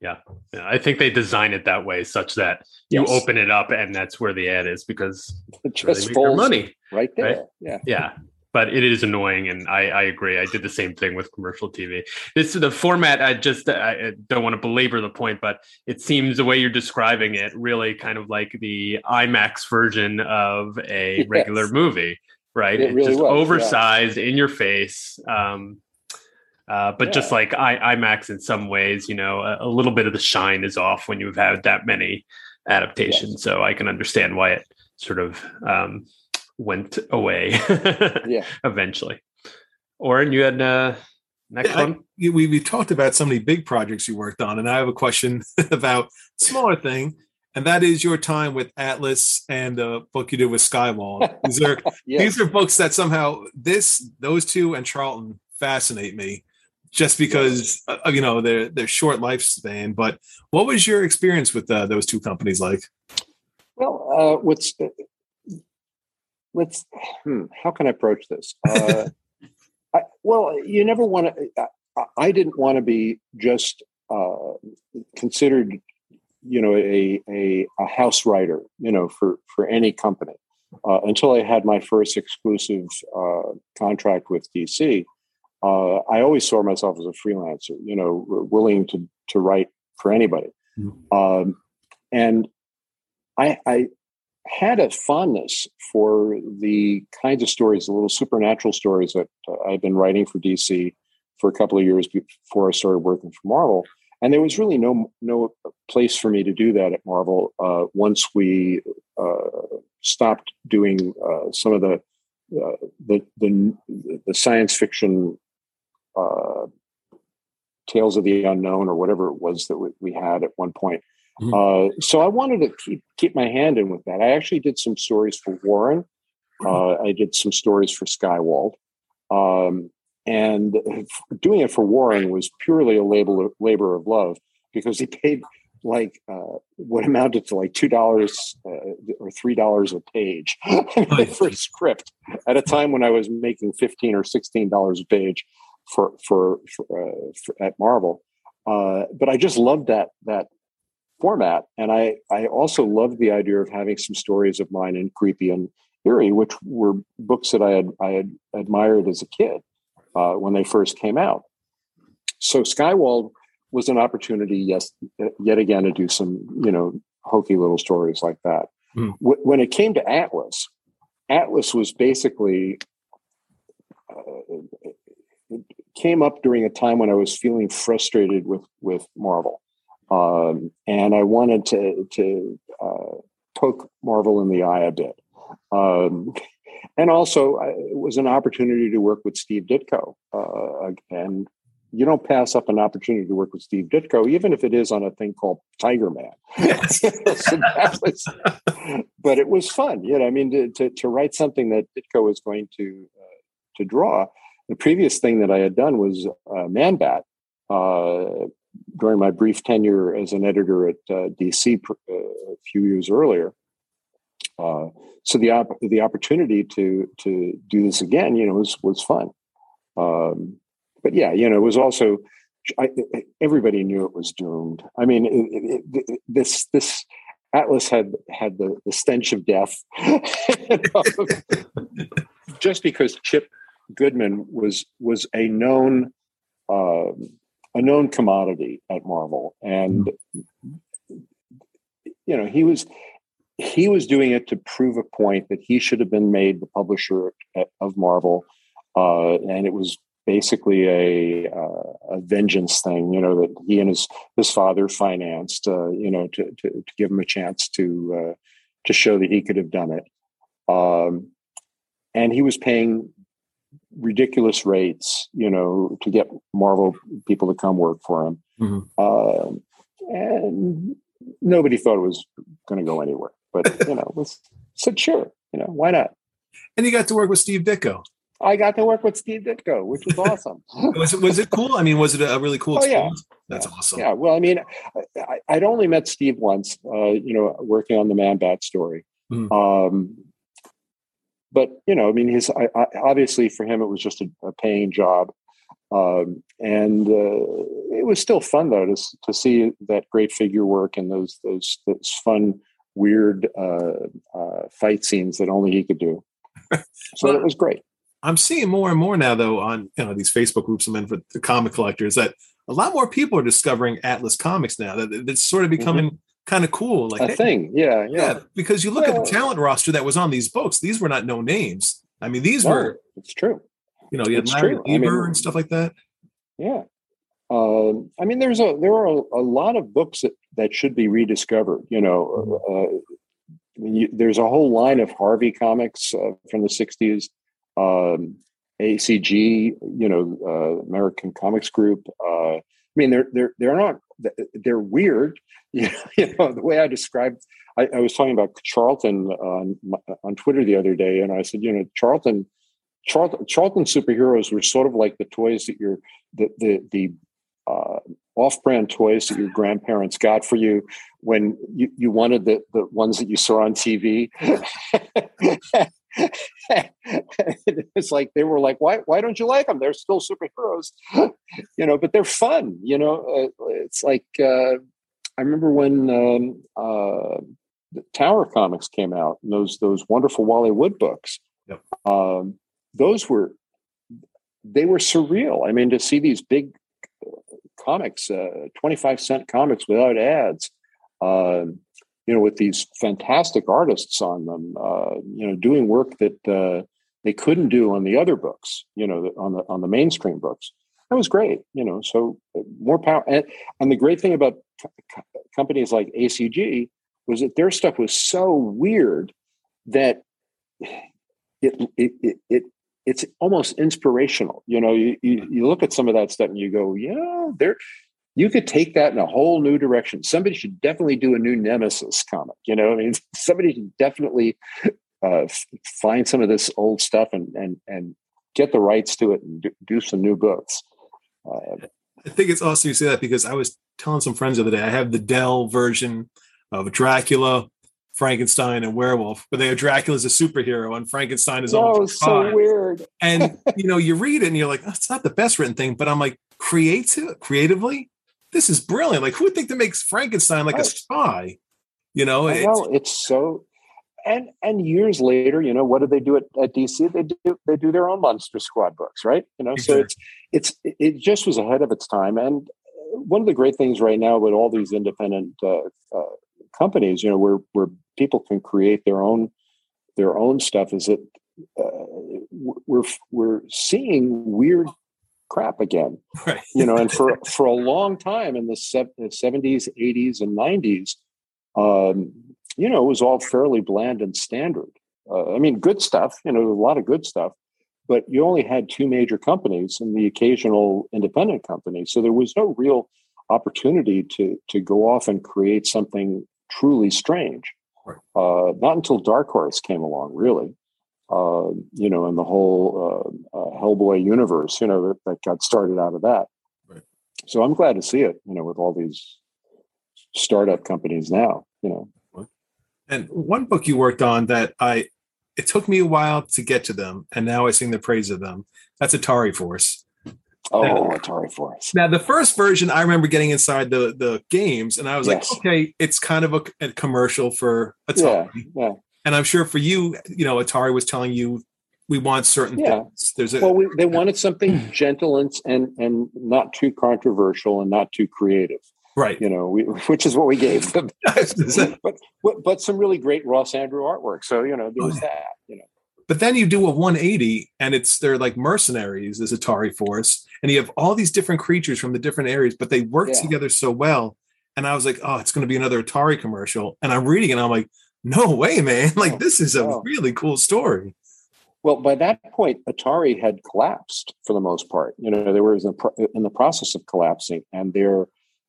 Yeah. yeah. I think they design it that way such that you open it up and that's where the ad is because it just folds money right there. Right? Yeah. Yeah. But it is annoying, and I, I agree. I did the same thing with commercial TV. This is the format. I just I don't want to belabor the point, but it seems the way you're describing it really kind of like the IMAX version of a yes. regular movie, right? It really just was, oversized yeah. in your face. Um, uh, but yeah. just like I, IMAX in some ways, you know, a, a, little bit of the shine is off when you've had that many adaptations. Yes. So I can understand why it sort of um, went away yeah. eventually. Oren, you had uh, next yeah, one? I, we, we talked about so many big projects you worked on, and I have a question about smaller thing and that is your time with Atlas and the book you did with Skywald. These are yes. these are books that somehow this those two and Charlton fascinate me just because uh, you know they're they're short lifespan. But what was your experience with uh, those two companies like? Well, uh, what's uh, let's hmm, how can I approach this? Uh, I, well, you never want to. I, I, didn't want to be just uh, considered, you know, a, a, a house writer, you know, for for any company uh, until I had my first exclusive uh, contract with DC uh, I always saw myself as a freelancer, you know, willing to to write for anybody. Mm-hmm. Um, and I, I, had a fondness for the kinds of stories, the little supernatural stories that uh, I've been writing for DC for a couple of years before I started working for Marvel. And there was really no no place for me to do that at Marvel uh, once we uh, stopped doing uh, some of the uh, the, the the science fiction uh, Tales of the Unknown or whatever it was that we, had at one point. Mm-hmm. Uh, so I wanted to keep keep my hand in with that. I actually did some stories for Warren. Uh, I did some stories for Skywald, um, and doing it for Warren was purely a labor labor of love because he paid like uh, what amounted to like two dollars uh, or three dollars a page for a script at a time when I was making fifteen or sixteen dollars a page for for, for, uh, for at Marvel. Uh, but I just loved that that format, and I I also loved the idea of having some stories of mine in creepy and eerie, which were books that I had I had admired as a kid uh, when they first came out. So Skywald was an opportunity, yes, yet again to do some you know hokey little stories like that. Mm. When it came to Atlas, Atlas was basically uh, came up during a time when I was feeling frustrated with with Marvel, um, and I wanted to to uh, poke Marvel in the eye a bit. Um, and also, it was an opportunity to work with Steve Ditko, uh, and you don't pass up an opportunity to work with Steve Ditko, even if it is on a thing called Tiger Man. so was, but it was fun, you know. I mean, to, to, to write something that Ditko was going to uh, to draw the previous thing that I had done was uh, Man-Bat uh, during my brief tenure as an editor at uh, DC pr- uh, a few years earlier. Uh, so the op- the opportunity to to do this again, you know, was was fun. Um, but yeah, you know, it was also I, everybody knew it was doomed. I mean, it, it, it, this this Atlas had had the, the stench of death. Just because Chip Goodman was was a known uh, a known commodity at Marvel, and you know he was he was doing it to prove a point that he should have been made the publisher of Marvel, uh, and it was basically a uh, a vengeance thing, you know, that he and his his father financed, uh, you know, to, to, to give him a chance to uh, to show that he could have done it. Um, and he was paying ridiculous rates, you know, to get Marvel people to come work for him. Mm-hmm. Uh, and nobody thought it was going to go anywhere. But, you know, was said, sure, you know, why not? And you got to work with Steve Ditko. I got to work with Steve Ditko, which was awesome. was it was it cool? I mean, was it a really cool? Oh yeah, that's yeah. awesome. Yeah, well, I mean, I, would only met Steve once, uh, you know, working on the Man Bat story. Mm. Um, but you know, I mean, his I, I, obviously for him it was just a, a paying job, um, and uh, it, was still fun though to to see that great figure work and those those those fun weird uh, uh, fight scenes that only he could do. So it was great. I'm seeing more and more now, though, on you know these Facebook groups I'm in for the comic collectors that a lot more people are discovering Atlas Comics now. That it's sort of becoming mm-hmm. Kind of cool, like a hey, thing. Yeah, yeah, yeah. Because you look yeah. at the talent roster that was on these books; these were not no names. I mean, these no, were. It's true. You know, you had it's Larry Lieber I mean, and stuff like that. Yeah, um, I mean, there's a there are a, a, lot of books that, that should be rediscovered. You know, mm-hmm. uh, I mean, you, there's a whole line of Harvey comics uh, from the '60s, um, ACG, you know, uh, American Comics Group. Uh, I mean, they're they're they're not they're weird. You know, the way I described, I, I was talking about Charlton on on Twitter the other day, and I said, you know, Charlton. Charlton, Charlton superheroes were sort of like the toys that you're the the the uh, off-brand toys that your grandparents got for you when you, you wanted the, the ones that you saw on TV. it's like they were like, why why don't you like them? They're still superheroes, you know, but they're fun. You know, uh, it's like uh, I remember when um, uh, the Tower comics came out, and those those wonderful Wally Wood books. Yep. Um, those were they were surreal. I mean, to see these big comics, uh, 25 cent comics without ads, uh, you know, with these fantastic artists on them, uh, you know, doing work that uh, they couldn't do on the other books, you know, on the on the mainstream books. That was great, you know. So uh, more power, and, and the great thing about co- companies like ACG was that their stuff was so weird that it it it, it it's almost inspirational. You know, you, you, you look at some of that stuff and you go, yeah, there you could take that in a whole new direction. Somebody should definitely do a new Nemesis comic. You know, I mean, somebody should definitely uh, find some of this old stuff and and and get the rights to it and do, do some new books. Uh, I think it's awesome you say that because I was telling some friends the other day I have the Dell version of Dracula Frankenstein and werewolf, but they have Dracula as a superhero and Frankenstein is all. Oh, so weird. and you know, you read it and you're like, it's not the best written thing, but I'm like, creative, creatively, this is brilliant. Like, who would think that makes Frankenstein like right. a spy? You know, well, it's, it's so. And and years later, you know, what do they do at, at DC? They do they do their own Monster Squad books, right? You know, so it's it's it just was ahead of its time. And one of the great things right now with all these independent uh, uh, companies, you know, where where people can create their own their own stuff, is that uh, we're we're seeing weird crap again. Right. you know, and for for a long time in the seventies, eighties, and nineties, um, you know, it was all fairly bland and standard. Uh, I mean, good stuff. You know, a lot of good stuff, but you only had two major companies and the occasional independent company, so there was no real opportunity to to go off and create something truly strange. Right. Uh, not until Dark Horse came along, really. Uh, you know, and the whole uh, uh, Hellboy universe, you know, that, that, got started out of that. Right. So I'm glad to see it, you know, with all these startup companies now, you know. And one book you worked on that I, it took me a while to get to them, and now I sing the praise of them. That's Atari Force. Oh, now, Atari Force. Now, the first version, I remember getting inside the the games, and I was yes. like, okay, it's kind of a, a commercial for Atari. Yeah, yeah. And I'm sure for you, you know, Atari was telling you we want certain yeah. things. There's a, well, we, they wanted something gentle and, and and not too controversial and not too creative. Right. You know, we, which is what we gave them. but, but but some really great Ross Andru artwork. So you know, there was oh, that. You know. But then you do a 180 and it's they're like mercenaries as Atari Force. And you have all these different creatures from the different areas, but they work yeah. together so well. And I was like, oh, it's going to be another Atari commercial. And I'm reading it, and I'm like, no way, man. Like, oh, this is a oh. really cool story. Well, by that point, Atari had collapsed for the most part. You know, they were in the, in the process of collapsing, and their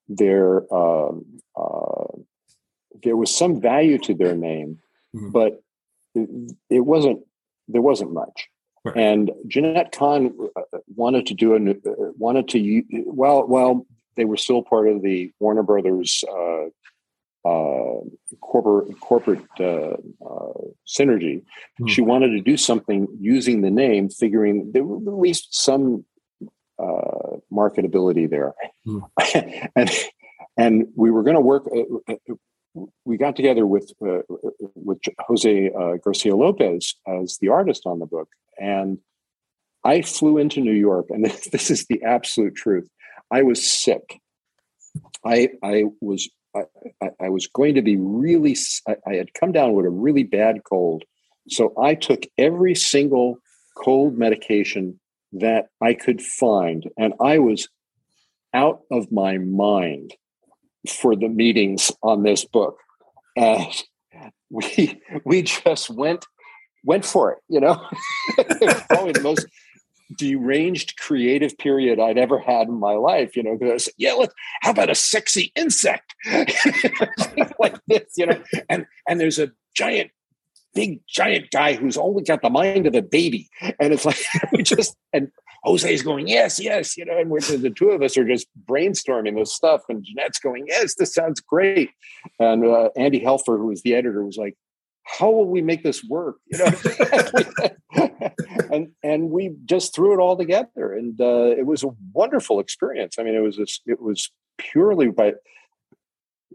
their um, uh, there was some value to their name, mm-hmm. but it, it wasn't there wasn't much. Right. And Jeanette Kahn uh, wanted to do a uh, wanted to well well they were still part of the Warner Brothers uh, uh, corporate corporate uh, uh, synergy. Mm. She wanted to do something using the name, figuring there were at least some uh, marketability there, Hmm. and and we were going to work. Uh, uh, we got together with uh, with Jose uh, Garcia Lopez as the artist on the book, and I flew into New York, and this, this is the absolute truth. I was sick. I I was I, I, I was going to be really. I had come down with a really bad cold, so I took every single cold medication that I could find, and I was out of my mind for the meetings on this book, and we we just went went for it. You know, probably the most deranged creative period I'd ever had in my life. You know, because yeah, let's how about a sexy insect like this? You know, and and there's a giant. Big giant guy who's only got the mind of a baby, and it's like we just and Jose's going yes, yes, you know, and we're the two of us are just brainstorming this stuff, and Jeanette's going yes, this sounds great, and uh, Andy Helfer, who was the editor, was like, how will we make this work? You know, and and we just threw it all together, and uh, it was a wonderful experience. I mean, it was it was purely by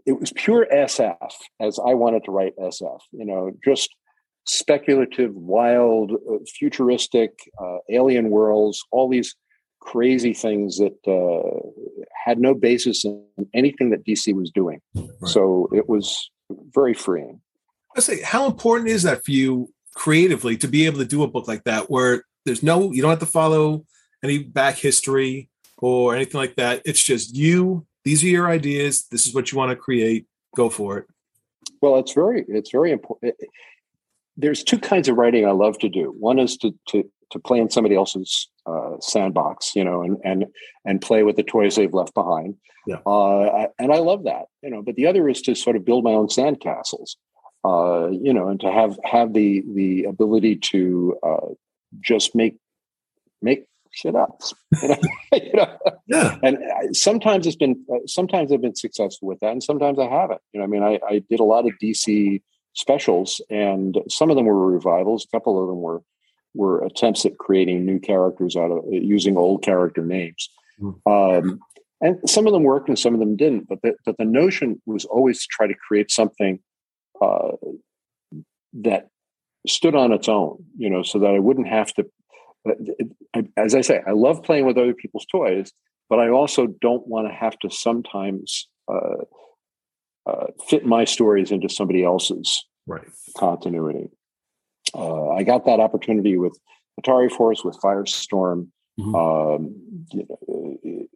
it was pure SF as I wanted to write SF. You know, just speculative, wild, uh, futuristic, uh, alien worlds, all these crazy things that uh, had no basis in anything that DC was doing. So it was very freeing. I say, how important is that for you creatively to be able to do a book like that, where there's no, you don't have to follow any back history or anything like that. It's just you. These are your ideas. This is what you want to create. Go for it. Well, it's very it's very important. There's two kinds of writing I love to do. One is to to to play in somebody else's uh, sandbox, you know, and and and play with the toys they've left behind. Yeah. Uh, and I love that, you know. But the other is to sort of build my own sandcastles, uh, you know, and to have have the the ability to uh, just make make shit up. You know? you know? Yeah. and I- sometimes it's been uh, sometimes i've been successful with that and sometimes i haven't you know i mean I, I did a lot of dc specials and some of them were revivals a couple of them were were attempts at creating new characters out of using old character names um, and some of them worked and some of them didn't but the, but the notion was always to try to create something uh, that stood on its own you know so that i wouldn't have to uh, as I say, I love playing with other people's toys, but I also don't want to have to sometimes uh, uh, fit my stories into somebody else's Right. continuity. Uh, I got that opportunity with Atari Force, with Firestorm, Mhm. um, you know,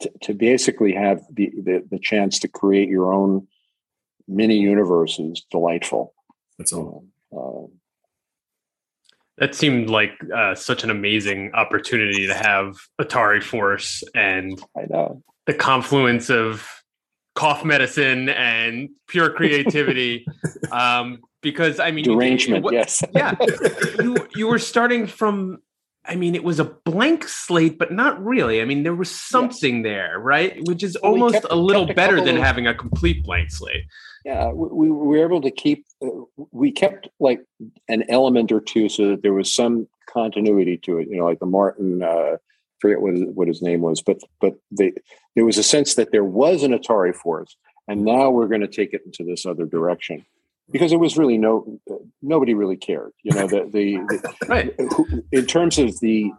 to, to basically have the, the the chance to create your own mini universe is delightful. That's all. You know, uh, That seemed like uh, such an amazing opportunity to have Atari Force and I know. the confluence of cough medicine and pure creativity. um, because I mean, you- Derangement, what- yes. yeah, you you were starting from. I mean, it was a blank slate, but not really. I mean, there was something there, right? Which is Well, almost kept- a little better than of- having a complete blank slate. Yeah, we, we were able to keep. Uh, we kept like an element or two, so that there was some continuity to it. You know, like the Martin. Uh, forget what his, what his name was, but but they, there was a sense that there was an Atari Force, and now we're going to take it into this other direction because it was really no nobody really cared. You know, the the, the Right. in terms of the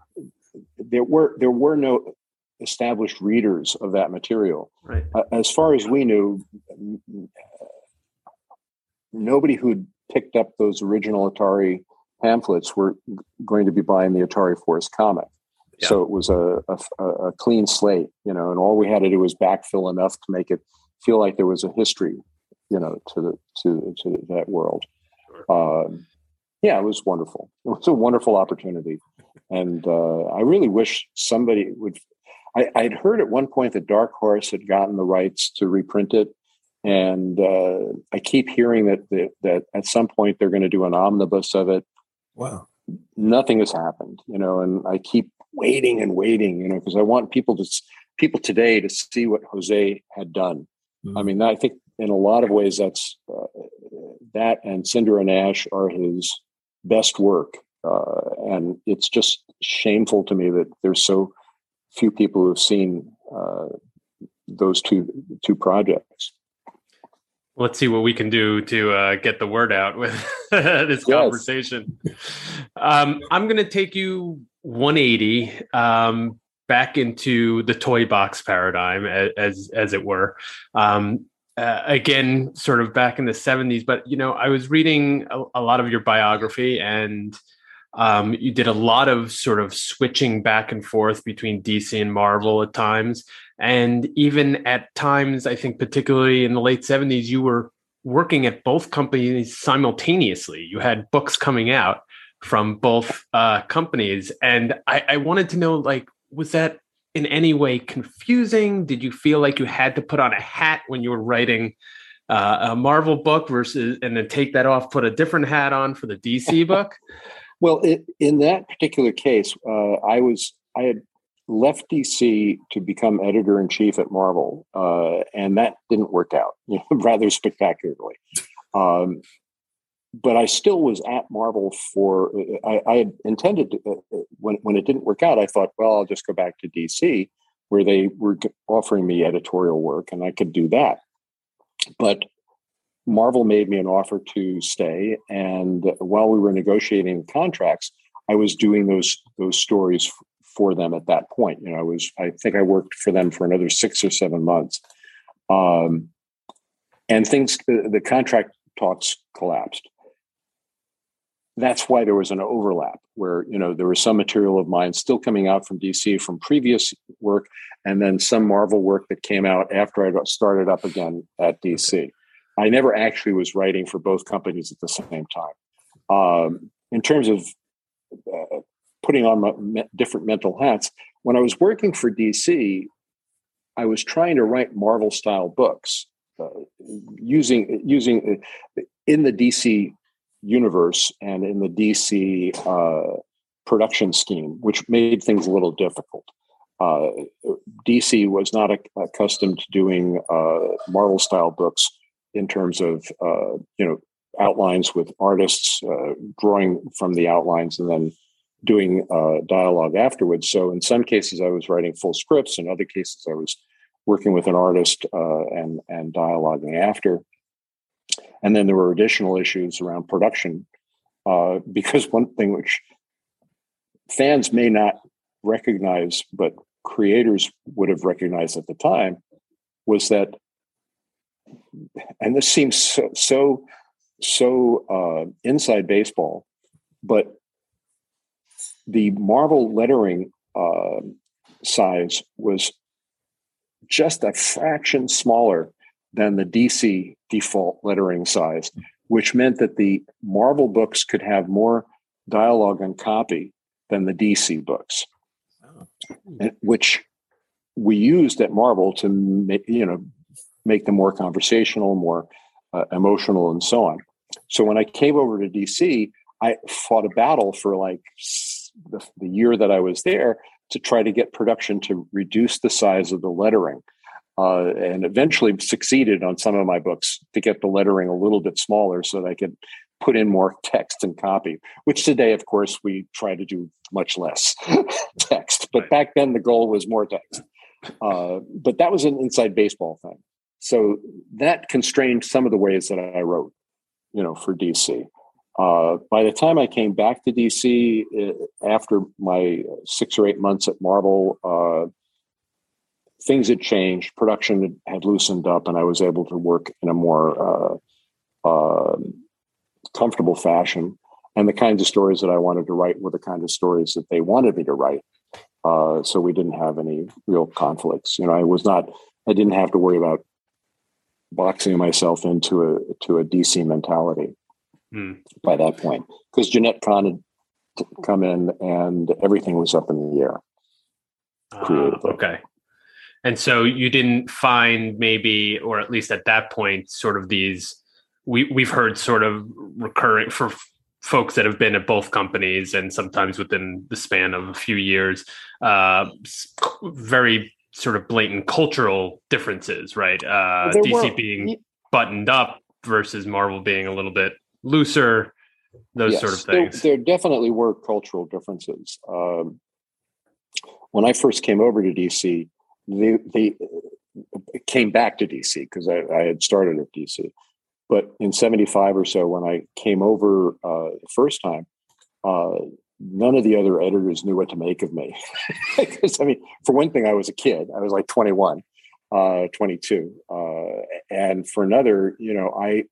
there were there were no established readers of that material Right. uh, as far as we knew nobody who'd picked up those original atari pamphlets were going to be buying the atari force comic Yeah. so it was a, a, a clean slate you know and all we had to do was backfill enough to make it feel like there was a history you know to the to to that world um, yeah it was wonderful it was a wonderful opportunity and uh, i really wish somebody would I, I'd heard at one point that Dark Horse had gotten the rights to reprint it, and uh, I keep hearing that, that that at some point they're going to do an omnibus of it. Wow. Nothing has happened, you know, and I keep waiting and waiting, you know, because I want people to people today to see what Jose had done. I mean, I think in a lot of ways that's uh, that and Cinder and Ash are his best work, uh, and it's just shameful to me that they're so few people who have seen uh, those two two projects. Let's see what we can do to uh, get the word out with this yes. conversation. Um, I'm going to take you 180 um, back into the toy box paradigm, as as it were. Um, uh, again, sort of back in the 70s, but you know, I was reading a, a lot of your biography and um, you did a lot of sort of switching back and forth between DC and Marvel at times. And even at times, I think, particularly in the late 70s, you were working at both companies simultaneously. You had books coming out from both uh, companies. And I, I wanted to know, like, was that in any way confusing? Did you feel like you had to put on a hat when you were writing uh, a Marvel book versus, and then take that off, put a different hat on for the DC book? Well, it, in that particular case, uh, I was I had left DC to become editor in chief at Marvel, uh, and that didn't work out you know, rather spectacularly. Um, but I still was at Marvel for. I, I had intended to, uh, uh, when when it didn't work out. I thought, well, I'll just go back to DC, where they were offering me editorial work, and I could do that. But Marvel made me an offer to stay, and while we were negotiating contracts, I was doing those those stories for them at that point. You know, I was I think I worked for them for another six or seven months, um, and things the, the contract talks collapsed. That's why there was an overlap where you know there was some material of mine still coming out from DC from previous work, and then some Marvel work that came out after I got started up again at DC. I never actually was writing for both companies at the same time. Um, in terms of uh, putting on my me- different mental hats, when I was working for DC, I was trying to write Marvel style books uh, using using uh, in the DC universe and in the DC uh, production scheme, which made things a little difficult. Uh, DC was not accustomed to doing uh, Marvel style books in terms of uh, you know outlines with artists uh, drawing from the outlines and then doing uh, dialogue afterwards. So in some cases, I was writing full scripts. In other cases, I was working with an artist and and dialoguing after. And then there were additional issues around production uh, because one thing which fans may not recognize, but creators would have recognized at the time, was that and this seems so so, so uh, inside baseball, but the Marvel lettering uh, size was just a fraction smaller than the DC default lettering size, which meant that the Marvel books could have more dialogue and copy than the DC books, oh. which we used at Marvel to make, you know make them more conversational, more uh, emotional, and so on. So when I came over to DC, I fought a battle for like the, the year that I was there to try to get production to reduce the size of the lettering. Uh, and eventually succeeded on some of my books to get the lettering a little bit smaller so that I could put in more text and copy, which today, of course, we try to do much less text. But back then, the goal was more text. Uh, but that was an inside baseball thing. So that constrained some of the ways that I wrote, you know, for DC. Uh, by the time I came back to DC uh, after my six or eight months at Marvel, uh, things had changed. Production had loosened up, and I was able to work in a more uh, um, comfortable fashion. And the kinds of stories that I wanted to write were the kind of stories that they wanted me to write. Uh, so we didn't have any real conflicts. You know, I was not. I didn't have to worry about boxing myself into a to a DC mentality mm. by that point because Jeanette Kahn had come in and everything was up in the air. Uh, okay. And so you didn't find maybe, or at least at that point, sort of these. We we've heard sort of recurring for folks that have been at both companies and sometimes within the span of a few years, uh, very sort of blatant cultural differences, right? Uh, DC were, being buttoned up versus Marvel being a little bit looser, those yes, sort of things. There, there, definitely were cultural differences. Um, when I first came over to DC, they they came back to DC because I, I, had started at DC. But in '75 or so, when I came over uh, the first time, uh, none of the other editors knew what to make of me. Because I mean, for one thing, I was a kid. I was like 21, uh, 22, uh, and for another, you know, I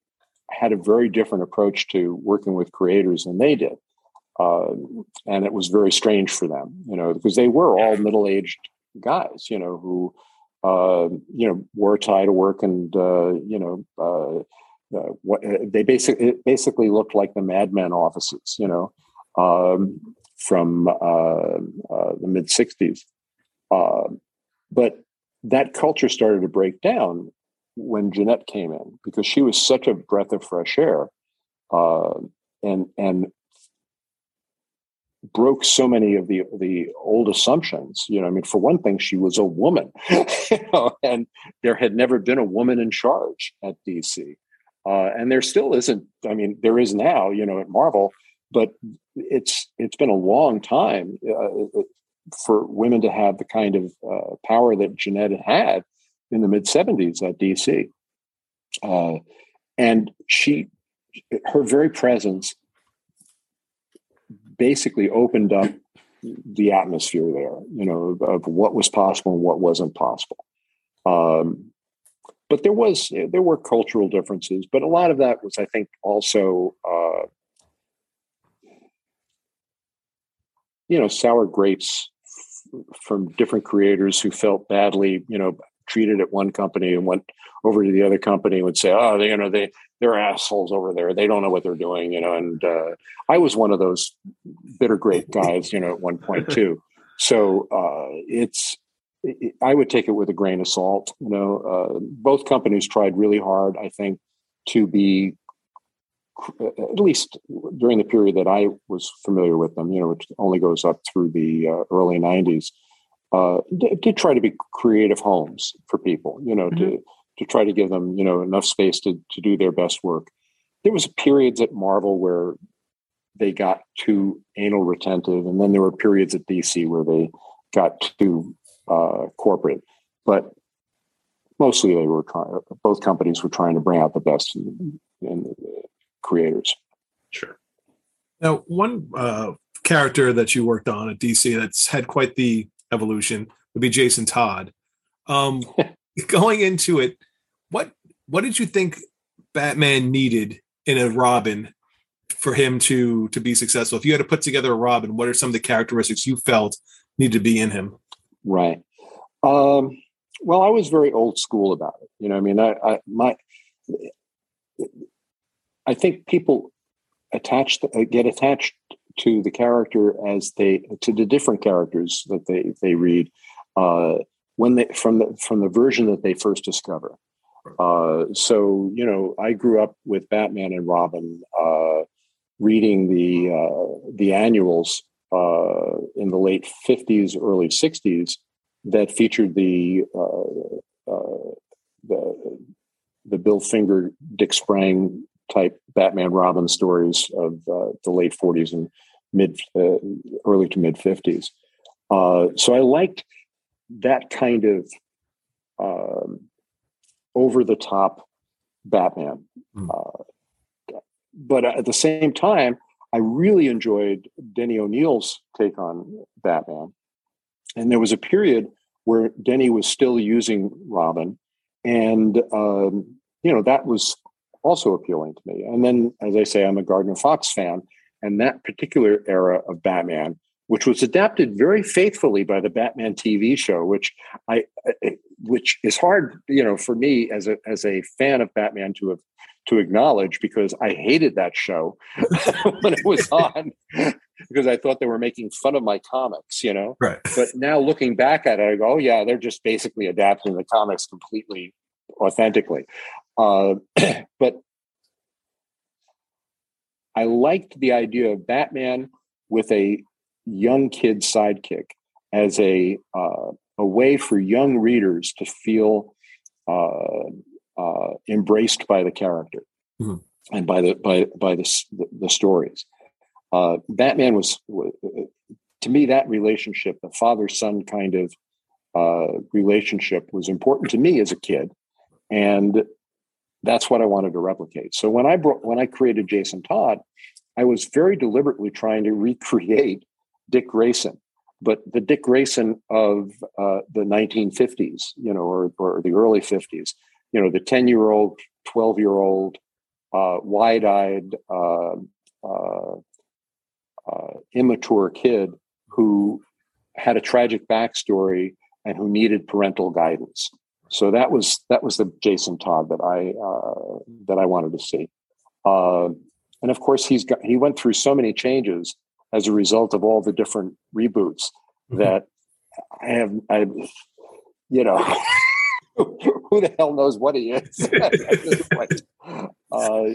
had a very different approach to working with creators than they did. Uh, and it was very strange for them, you know, because they were all middle-aged guys, you know, who, uh, you know, wore a tie to work, and uh, you know, uh, uh, what they basically basically looked like the Mad Men offices, you know, um, from the mid '60s. but that culture started to break down when Jenette came in because she was such a breath of fresh air, and and broke so many of the the old assumptions. You know, I mean, for one thing, she was a woman, you know, and there had never been a woman in charge at DC, uh, and there still isn't. I mean, there is now, you know, at Marvel, but it's it's been a long time uh, for women to have the kind of uh, power that Jenette had in the mid '70s at DC, uh, and she, her very presence basically opened up the atmosphere there, you know, of what was possible and what wasn't possible. Um, but there was there were cultural differences, but a lot of that was, I think, also uh, you know sour grapes from different creators who felt badly, you know, treated at one company and went over to the other company and would say, "Oh, they, you know, they they're assholes over there. They don't know what they're doing," you know. And uh, I was one of those bitter grape guys, you know, at one point too. So uh, it's it, I would take it with a grain of salt. You know, uh, both companies tried really hard, I think, to be at least during the period that I was familiar with them. You know, which only goes up through the uh, early '90s uh, did try to be creative homes for people, you know, mm-hmm. to to try to give them, you know, enough space to to do their best work. There was periods at Marvel where they got too anal retentive, and then there were periods at DC where they got too uh, corporate. But mostly, they were trying. Both companies were trying to bring out the best in, in creators. Sure. Now, one uh, character that you worked on at DC that's had quite the evolution would be Jason Todd. Um, going into it, what what did you think Batman needed in a Robin for him to to be successful? If you had to put together a Robin, what are some of the characteristics you felt need to be in him? Right. Um, well, I was very old school about it. You know, I mean, I, I my I think people attached get attached to the character as they to the different characters that they they read uh, when they from the from the version that they first discover. Uh, so you know, I grew up with Batman and Robin, uh, reading the uh, the annuals uh, in the late fifties, early sixties that featured the uh, the the Bill Finger, Dick Sprang type Batman Robin stories of uh, the late 40s and mid uh, early to mid 50s. Uh, so I liked that kind of um, over the top Batman. Mm. but at the same time, I really enjoyed Denny O'Neil's take on Batman. And there was a period where Denny was still using Robin. And, um, you know, that was also appealing to me. And then, as I say, I'm a Gardner Fox fan, and that particular era of Batman, which was adapted very faithfully by the Batman TV show, which I, which is hard, you know, for me as a as a fan of Batman to have to acknowledge because I hated that show when it was on because I thought they were making fun of my comics, you know. Right. But now looking back at it, I go, oh yeah, they're just basically adapting the comics completely authentically. Uh, but I liked the idea of Batman with a young kid sidekick as a uh, a way for young readers to feel uh, uh, embraced by the character mm-hmm. and by the by by the the, the stories. Uh, Batman was to me, that relationship, the father son kind of uh, relationship, was important to me as a kid, and that's what I wanted to replicate. So when I brought, when I created Jason Todd, I was very deliberately trying to recreate Dick Grayson, but the Dick Grayson of uh, the 1950s, you know, or, or the early 50s, you know, the 10 year old, 12 year old, uh, wide eyed, uh, uh, uh, immature kid who had a tragic backstory and who needed parental guidance. So that was that was the Jason Todd that I uh, that I wanted to see, uh, and of course he's got he went through so many changes as a result of all the different reboots mm-hmm. that I have I you know who the hell knows what he is uh,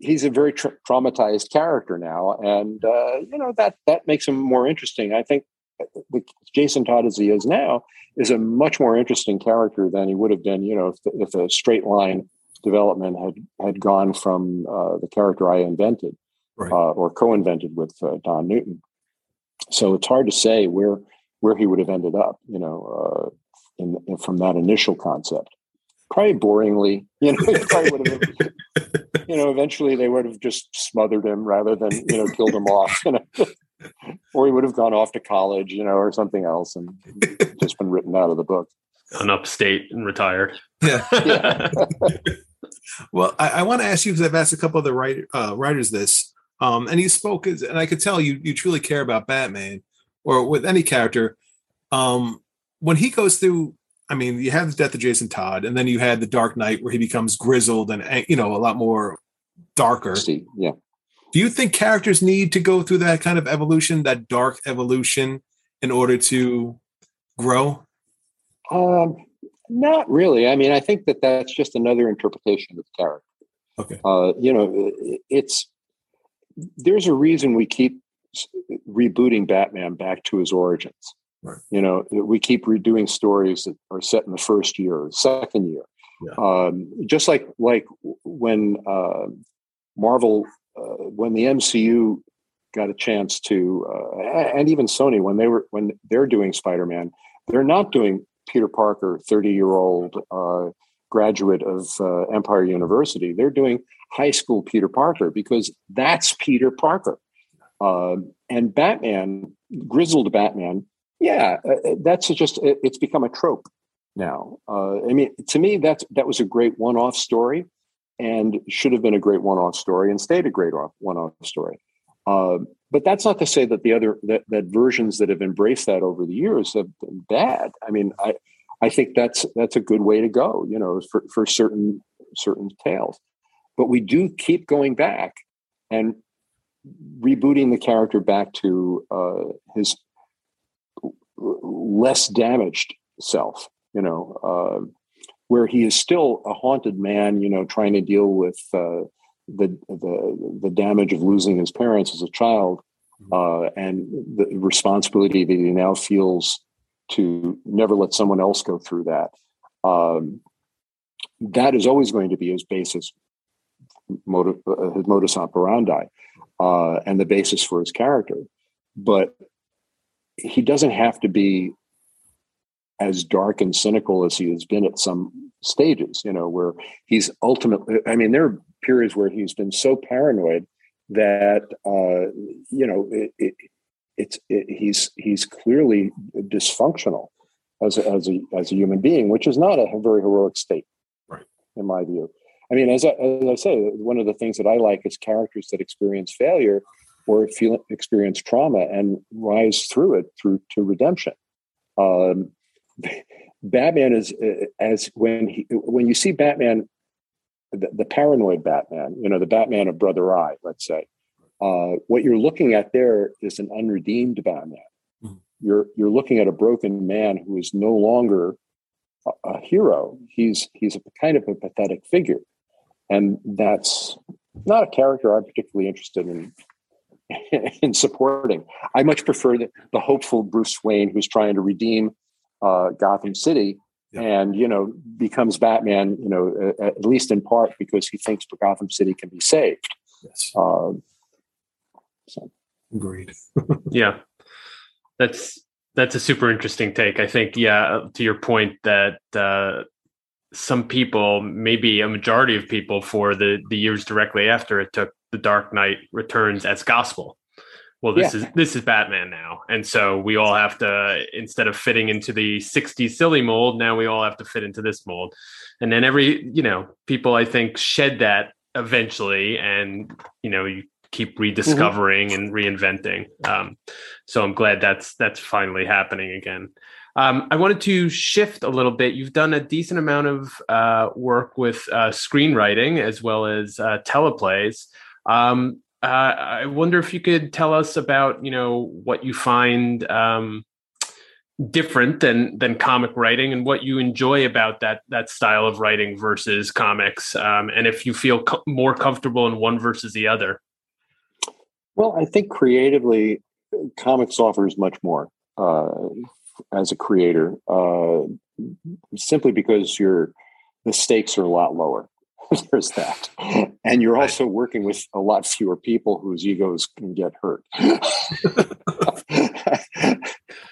he's a very tra- traumatized character now, and uh, you know that that makes him more interesting. I think Jason Todd as he is now is a much more interesting character than he would have been, you know, if, the, if a straight line development had had gone from uh, the character I invented right. uh, or co-invented with uh, Don Newton. So it's hard to say where where he would have ended up, you know, uh, in, in, from that initial concept. Probably boringly, you know, probably would have, you know, eventually they would have just smothered him rather than you know killed him off. You know? or he would have gone off to college, you know, or something else, and just been written out of the book. Gone upstate and retired. Yeah. yeah. well, I, I, want to ask you because I've asked a couple of the writer, uh, writers this, um, and you spoke, and I could tell you you truly care about Batman or with any character. Um, when he goes through, I mean, you have the death of Jason Todd, and then you had the Dark Knight where he becomes grizzled and you know a lot more darker. Yeah do you think characters need to go through that kind of evolution, that dark evolution, in order to grow? Um, not really. I mean, I think that that's just another interpretation of the character. Okay. Uh, you know, it's there's a reason we keep rebooting Batman back to his origins. Right. You know, we keep redoing stories that are set in the first year, or second year. Yeah. Um, just like like when uh, Marvel uh, when the MCU got a chance to, uh, and even Sony when they were when they're doing Spider Man, they're not doing Peter Parker, thirty year old uh, graduate of uh, Empire University. They're doing high school Peter Parker because that's Peter Parker. Um, and Batman, grizzled Batman, yeah, uh, that's just it's become a trope now. I mean, to me, that's that was a great one off story and should have been a great one-off story and stayed a great one-off story. Uh, but that's not to say that the other that, that versions that have embraced that over the years have been bad. I mean, I I think that's that's a good way to go. You know, for for certain certain tales, but we do keep going back and rebooting the character back to uh, his less damaged self. You know. Uh, where he is still a haunted man, you know, trying to deal with uh, the, the the damage of losing his parents as a child, mm-hmm. uh, and the responsibility that he now feels to never let someone else go through that. Um, that is always going to be his basis, motive, uh, his modus operandi, uh, and the basis for his character. But he doesn't have to be as dark and cynical as he has been at some stages, you know, where he's ultimately, I mean, there are periods where he's been so paranoid that, uh, you know, it, it, it's, it, he's, he's clearly dysfunctional as a, as a, as a human being, which is not a very heroic state, right. in my view. I mean, as I, as I say, one of the things that I like is characters that experience failure or feel experience trauma and rise through it through to redemption. Um, Batman is as when he when you see Batman, the, the, paranoid Batman, you know, the Batman of Brother Eye, let's say, uh, what you're looking at there is an unredeemed Batman. Mm-hmm. You're you're looking at a broken man who is no longer a, a hero. He's he's a kind of a pathetic figure, and that's not a character I'm particularly interested in in supporting. I much prefer the, the hopeful Bruce Wayne who's trying to redeem uh, Gotham City, yeah. and you know becomes Batman. You know, at least in part because he thinks Gotham City can be saved. Yes. Uh, so. Agreed. yeah. That's that's a super interesting take. I think, yeah, to your point that uh, some people, maybe a majority of people, for the the years directly after it took the Dark Knight Returns as gospel. Well, this yeah. is this is Batman now, and so we all have to instead of fitting into the '60s silly mold, now we all have to fit into this mold. And then every you know people, I think, shed that eventually, and you know you keep rediscovering mm-hmm. and reinventing. Um, so I'm glad that's that's finally happening again. Um, I wanted to shift a little bit. You've done a decent amount of uh, work with uh, screenwriting as well as uh, teleplays. Um, uh, I wonder if you could tell us about, you know, what you find um, different than than comic writing and what you enjoy about that that style of writing versus comics, um, and if you feel co- more comfortable in one versus the other. Well, I think creatively, comics offers much more uh, as a creator, uh, simply because your the stakes are a lot lower. There's that, and you're also working with a lot fewer people whose egos can get hurt.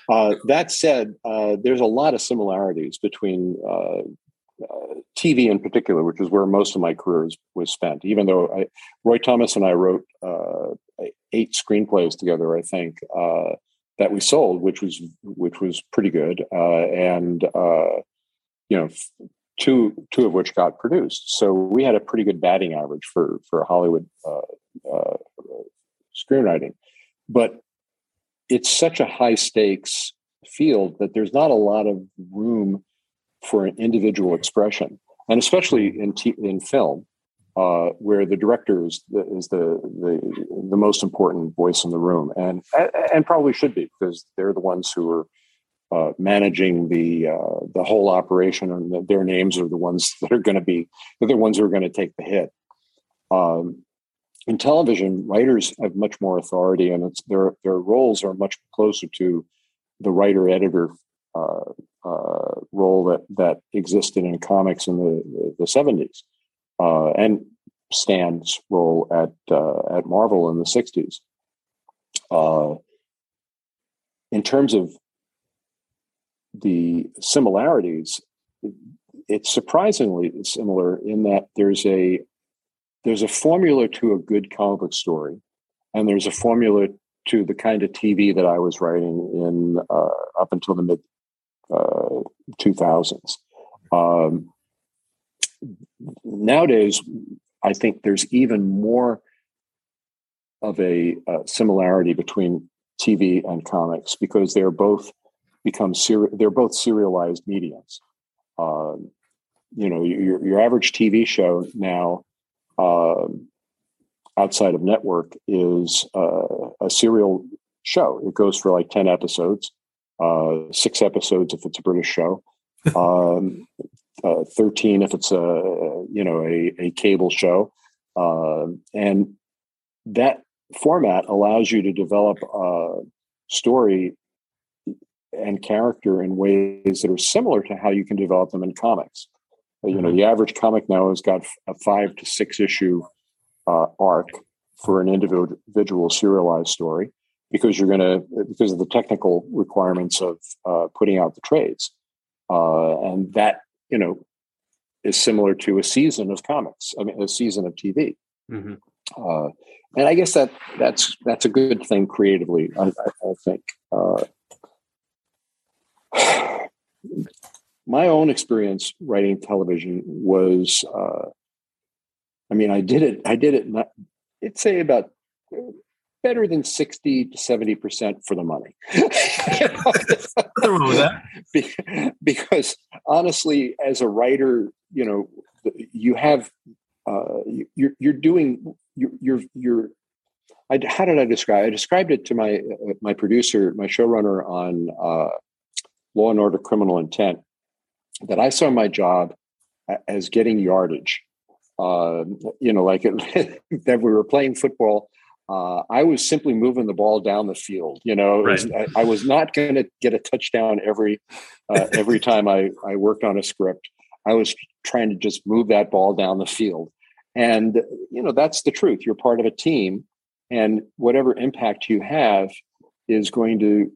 uh, that said, uh, there's a lot of similarities between uh, uh, TV in particular, which is where most of my career was spent. Even though I, Roy Thomas and I wrote uh, eight screenplays together, I think uh, that we sold, which was which was pretty good, uh, and uh, you know, two two of which got produced. So we had a pretty good batting average for for Hollywood uh, screenwriting, but it's such a high stakes field that there's not a lot of room for an individual expression, and especially in t- in film, uh, where the director is, the, is the, the the most important voice in the room, and and probably should be because they're the ones who are uh, managing the uh, the whole operation, and their names are the ones that are going to be the ones who are going to take the hit. Um, in television, writers have much more authority, and it's their their roles are much closer to the writer editor uh, uh, role that that existed in comics in the the seventies, uh, and Stan's role at uh, at Marvel in the sixties. Uh, in terms of the similarities, it's surprisingly similar in that there's a there's a formula to a good comic book story, and there's a formula to the kind of TV that I was writing in uh, up until the mid 2000s. Uh, um, nowadays, I think there's even more of a, a, similarity between TV and comics because they're both become ser- they're both serialized mediums. Uh, you know, your your average TV show now, uh, outside of network, is uh, a serial show. It goes for like ten episodes, uh, six episodes if it's a British show, um, uh, thirteen if it's a you know a, a cable show, uh, and that format allows you to develop a story and character in ways that are similar to how you can develop them in comics. You know, mm-hmm. the average comic now has got a five to six issue uh, arc for an individual serialized story because you're going to because of the technical requirements of uh, putting out the trades, uh, and that you know is similar to a season of comics. I mean, a season of TV. Mm-hmm. Uh, and I guess that that's that's a good thing creatively. I, I, I think. Uh, my own experience writing television was, uh, I mean, I did it. I did it. Not, I'd say about better than 60 to 70% for the money. because honestly, as a writer, you know, you have, uh, you're, you're doing, you're, you're, you're I, how did I describe? I described it to my uh, my producer, my showrunner on uh, Law and Order: Criminal Intent. That I saw my job as getting yardage. Uh, you know, like it, that we were playing football uh, I was simply moving the ball down the field. You know, right. was, I, I, was not going to get a touchdown every uh, every time I, I worked on a script. I was trying to just move that ball down the field, and you know that's the truth. You're part of a team, and whatever impact you have is going to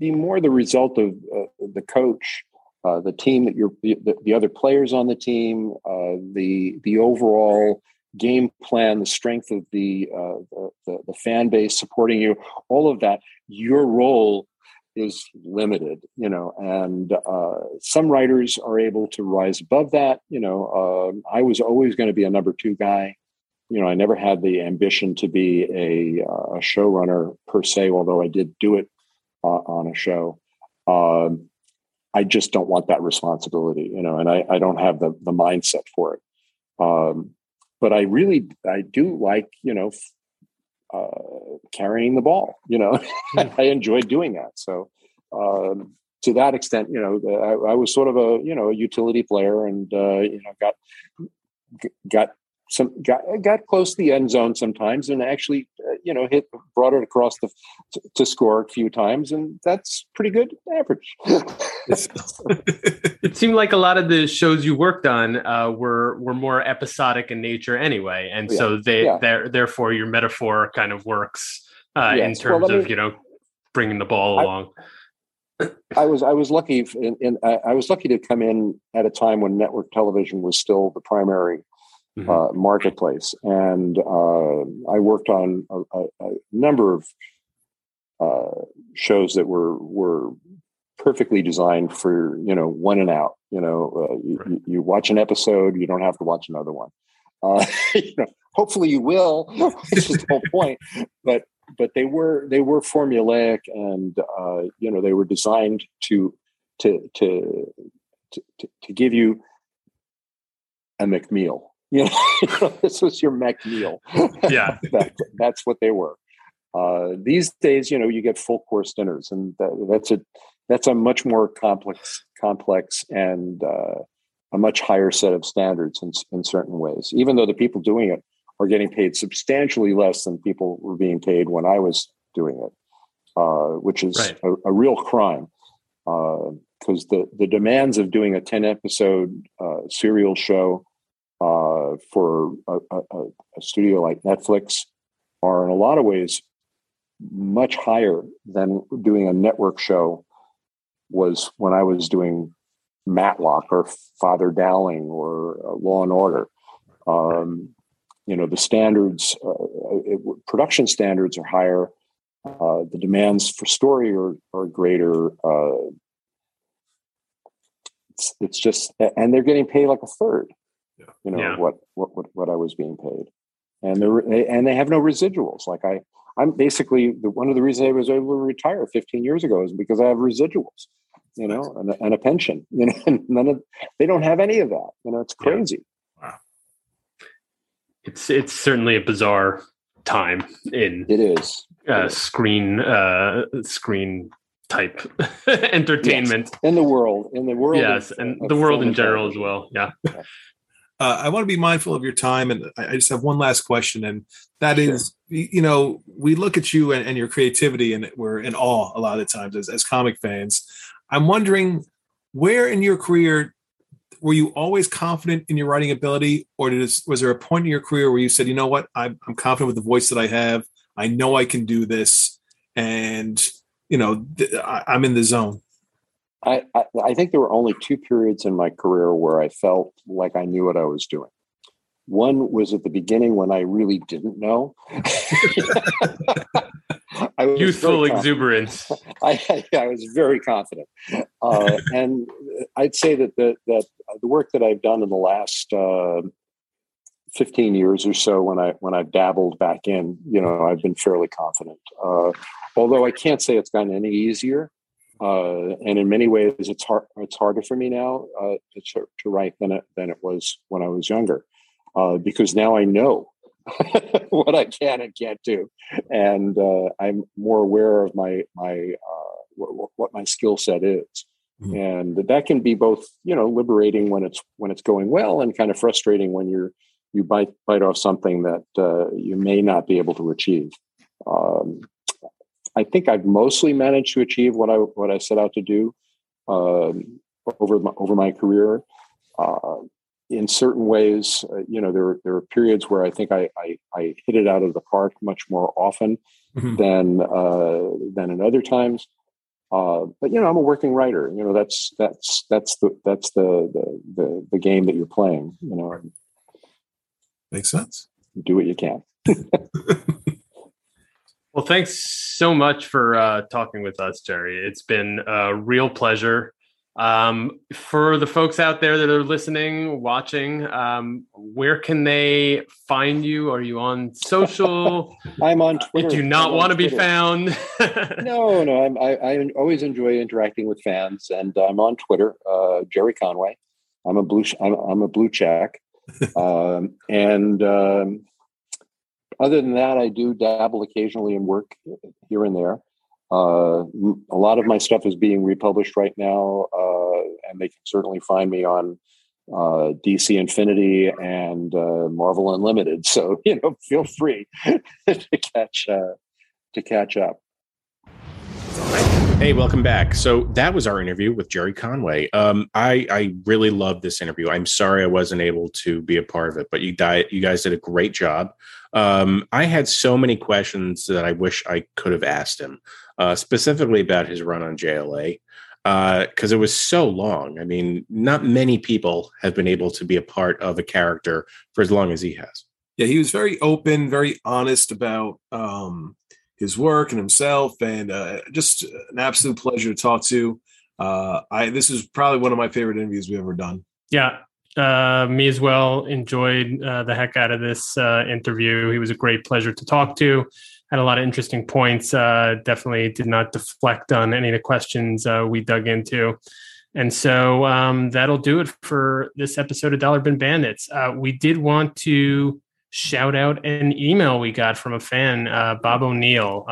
be more the result of uh, the coach, uh, the team that you're, the, the, other players on the team, uh, the the overall game plan, the strength of the, uh, the, the fan base supporting you, all of that. Your role is limited, you know, and uh, some writers are able to rise above that. You know, um, I was always going to be a number two guy you know, I never had the ambition to be a, uh, a showrunner per se, although I did do it uh, on a show. Um, I just don't want that responsibility, you know, and I, I don't have the the mindset for it. Um, but I really, I do like, you know, uh, carrying the ball. You know, hmm. I enjoy doing that. So um, to that extent, you know, I, I, was sort of a you know a utility player, and uh, you know got got some got got close to the end zone sometimes, and actually, uh, you know, hit brought it across the to, to, score a few times, and that's pretty good average. it seemed like a lot of the shows you worked on uh, were were more episodic in nature, anyway, and yeah. so they yeah. therefore your metaphor kind of works uh, yes. in terms well, of you know bringing the ball I, along. I was I was lucky in, in I was lucky to come in at a time when network television was still the primary mm-hmm. uh, marketplace. And uh, I worked on a, a, a number of uh, shows that were were perfectly designed for you know one and out. You know, uh, you, right. you, watch an episode, you don't have to watch another one. Uh, you know, hopefully, you will. This is the whole point. But but they were they were formulaic, and uh, you know they were designed to to to to, to give you a McMeal. You know, this was your mech meal. Yeah, that, that's what they were. Uh, these days, you know, you get full course dinners, and that, that's a that's a much more complex, complex, and uh, a much higher set of standards in, in certain ways. Even though the people doing it are getting paid substantially less than people were being paid when I was doing it, uh, which is right. a, a, real crime. Because uh, the the demands of doing a ten episode uh, serial show uh, for a, a, a, studio like Netflix are in a lot of ways much higher than doing a network show was when I was doing Matlock or Father Dowling or uh, Law and Order. Um, you know, the standards, uh, it, production standards are higher. Uh, the demands for story are, are greater. Uh, it's, it's just, and they're getting paid like a third you know yeah. what, what what what I was being paid, and they and they have no residuals. Like I, I'm basically the, one of the reasons I was able to retire 15 years ago is because I have residuals, you know, and, and a pension. You know, and none of they don't have any of that. You know, it's crazy. Yeah. Wow. It's it's certainly a bizarre time in it is uh, screen uh, screen type entertainment yes. in the world in the world yes of, and of the world in general as well yeah. yeah uh, I want to be mindful of your time, and I just have one last question, and that sure. is, you know, we look at you and, and, your creativity, and we're in awe a lot of times as, as comic fans. I'm wondering where in your career were you always confident in your writing ability, or did it, was there a point in your career where you said, you know what, I'm, I'm confident with the voice that I have, I know I can do this, and you know, th- I, I'm in the zone. I, I, I think there were only two periods in my career where I felt like I knew what I was doing. One was at the beginning when I really didn't know. I was Youthful exuberance. I, I, I, was very confident, uh, and I'd say that the that the work that I've done in the last uh, fifteen years or so, when I when I dabbled back in, you know, I've been fairly confident. Uh, although I can't say it's gotten any easier. Uh, and in many ways, it's hard. It's harder for me now uh, to, to write than it than it was when I was younger, uh, because now I know what I can and can't do, and uh, I'm more aware of my my uh, what, what, my skill set is, mm-hmm. and that can be both you know liberating when it's when it's going well, and kind of frustrating when you're you bite bite off something that uh, you may not be able to achieve. Um, I think I've mostly managed to achieve what I what I set out to do um, over my, over my career. Uh, in certain ways, uh, you know, there there are periods where I think I, I, I hit it out of the park much more often mm-hmm. than uh, than in other times. Uh, but you know, I'm a working writer. You know, that's that's that's the that's the the the, the game that you're playing. You know, Makes sense. do what you can. Well, thanks so much for uh, talking with us, Gerry. It's been a real pleasure. Um, for the folks out there that are listening, watching, um, where can they find you? Are you on social? I'm on Twitter. Do you not want to be found? No, no. I'm, I, I always enjoy interacting with fans, and I'm on Twitter, uh, Gerry Conway. I'm a blue. I'm, I'm a blue check, um, and um, other than that, I do dabble occasionally in work here and there. Uh, a lot of my stuff is being republished right now, uh, and they can certainly find me on uh, DC Infinity and uh, Marvel Unlimited. So you know, feel free to catch uh, to catch up. Hey, welcome back. So that was our interview with Gerry Conway. Um, I I really loved this interview. I'm sorry I wasn't able to be a part of it, but you di- you guys did a great job. Um, I had so many questions that I wish I could have asked him, uh, specifically about his run on JLA, because it was so long. I mean, not many people have been able to be a part of a character for as long as he has. Yeah, he was very open, very honest about um, his work and himself, and uh, just an absolute pleasure to talk to. Uh, I this is probably one of my favorite interviews we've ever done. yeah, uh, me as well. Enjoyed uh, the heck out of this uh, interview. He was a great pleasure to talk to. Had a lot of interesting points. Uh, definitely did not deflect on any of the questions uh, we dug into. And so um, that'll do it for this episode of Dollar Bin Bandits. Uh, we did want to shout out an email we got from a fan, Bob O'Neill.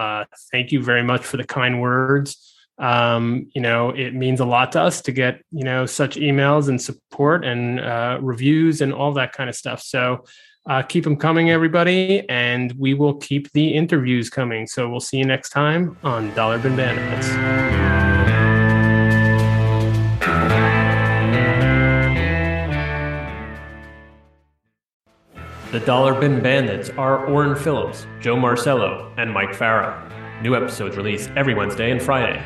Thank you very much for the kind words. Um, you know, it means a lot to us to get, you know, such emails and support and uh, reviews and all that kind of stuff. So uh, keep them coming, everybody, and we will keep the interviews coming. So we'll see you next time on Dollar Bin Bandits. The Dollar Bin Bandits are Orrin Phillips, Joe Marcello, and Mike Farah. New episodes released every Wednesday and Friday.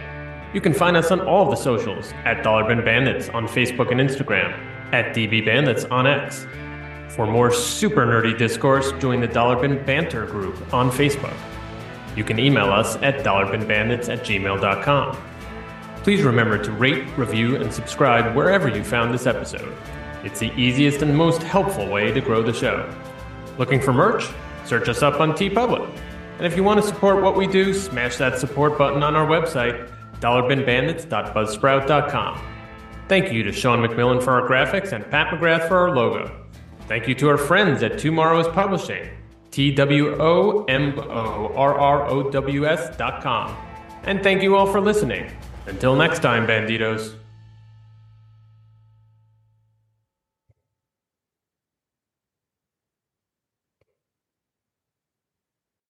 You can find us on all of the socials at Dollar Bin Bandits on Facebook and Instagram, at DB Bandits on X. For more super nerdy discourse, join the Dollar Bin Banter group on Facebook. You can email us at dollarbinbandits at gmail.com. Please remember to rate, review, and subscribe wherever you found this episode. It's the easiest and most helpful way to grow the show. Looking for merch? Search us up on TeePublic. And if you want to support what we do, smash that support button on our website, dollarbinbandits.buzzsprout.com. Thank you to Sean McMillan for our graphics and Pat McGrath for our logo. Thank you to our friends at TwoMorrows Publishing, T W O M O R R O W S dot com. And thank you all for listening. Until next time, Banditos.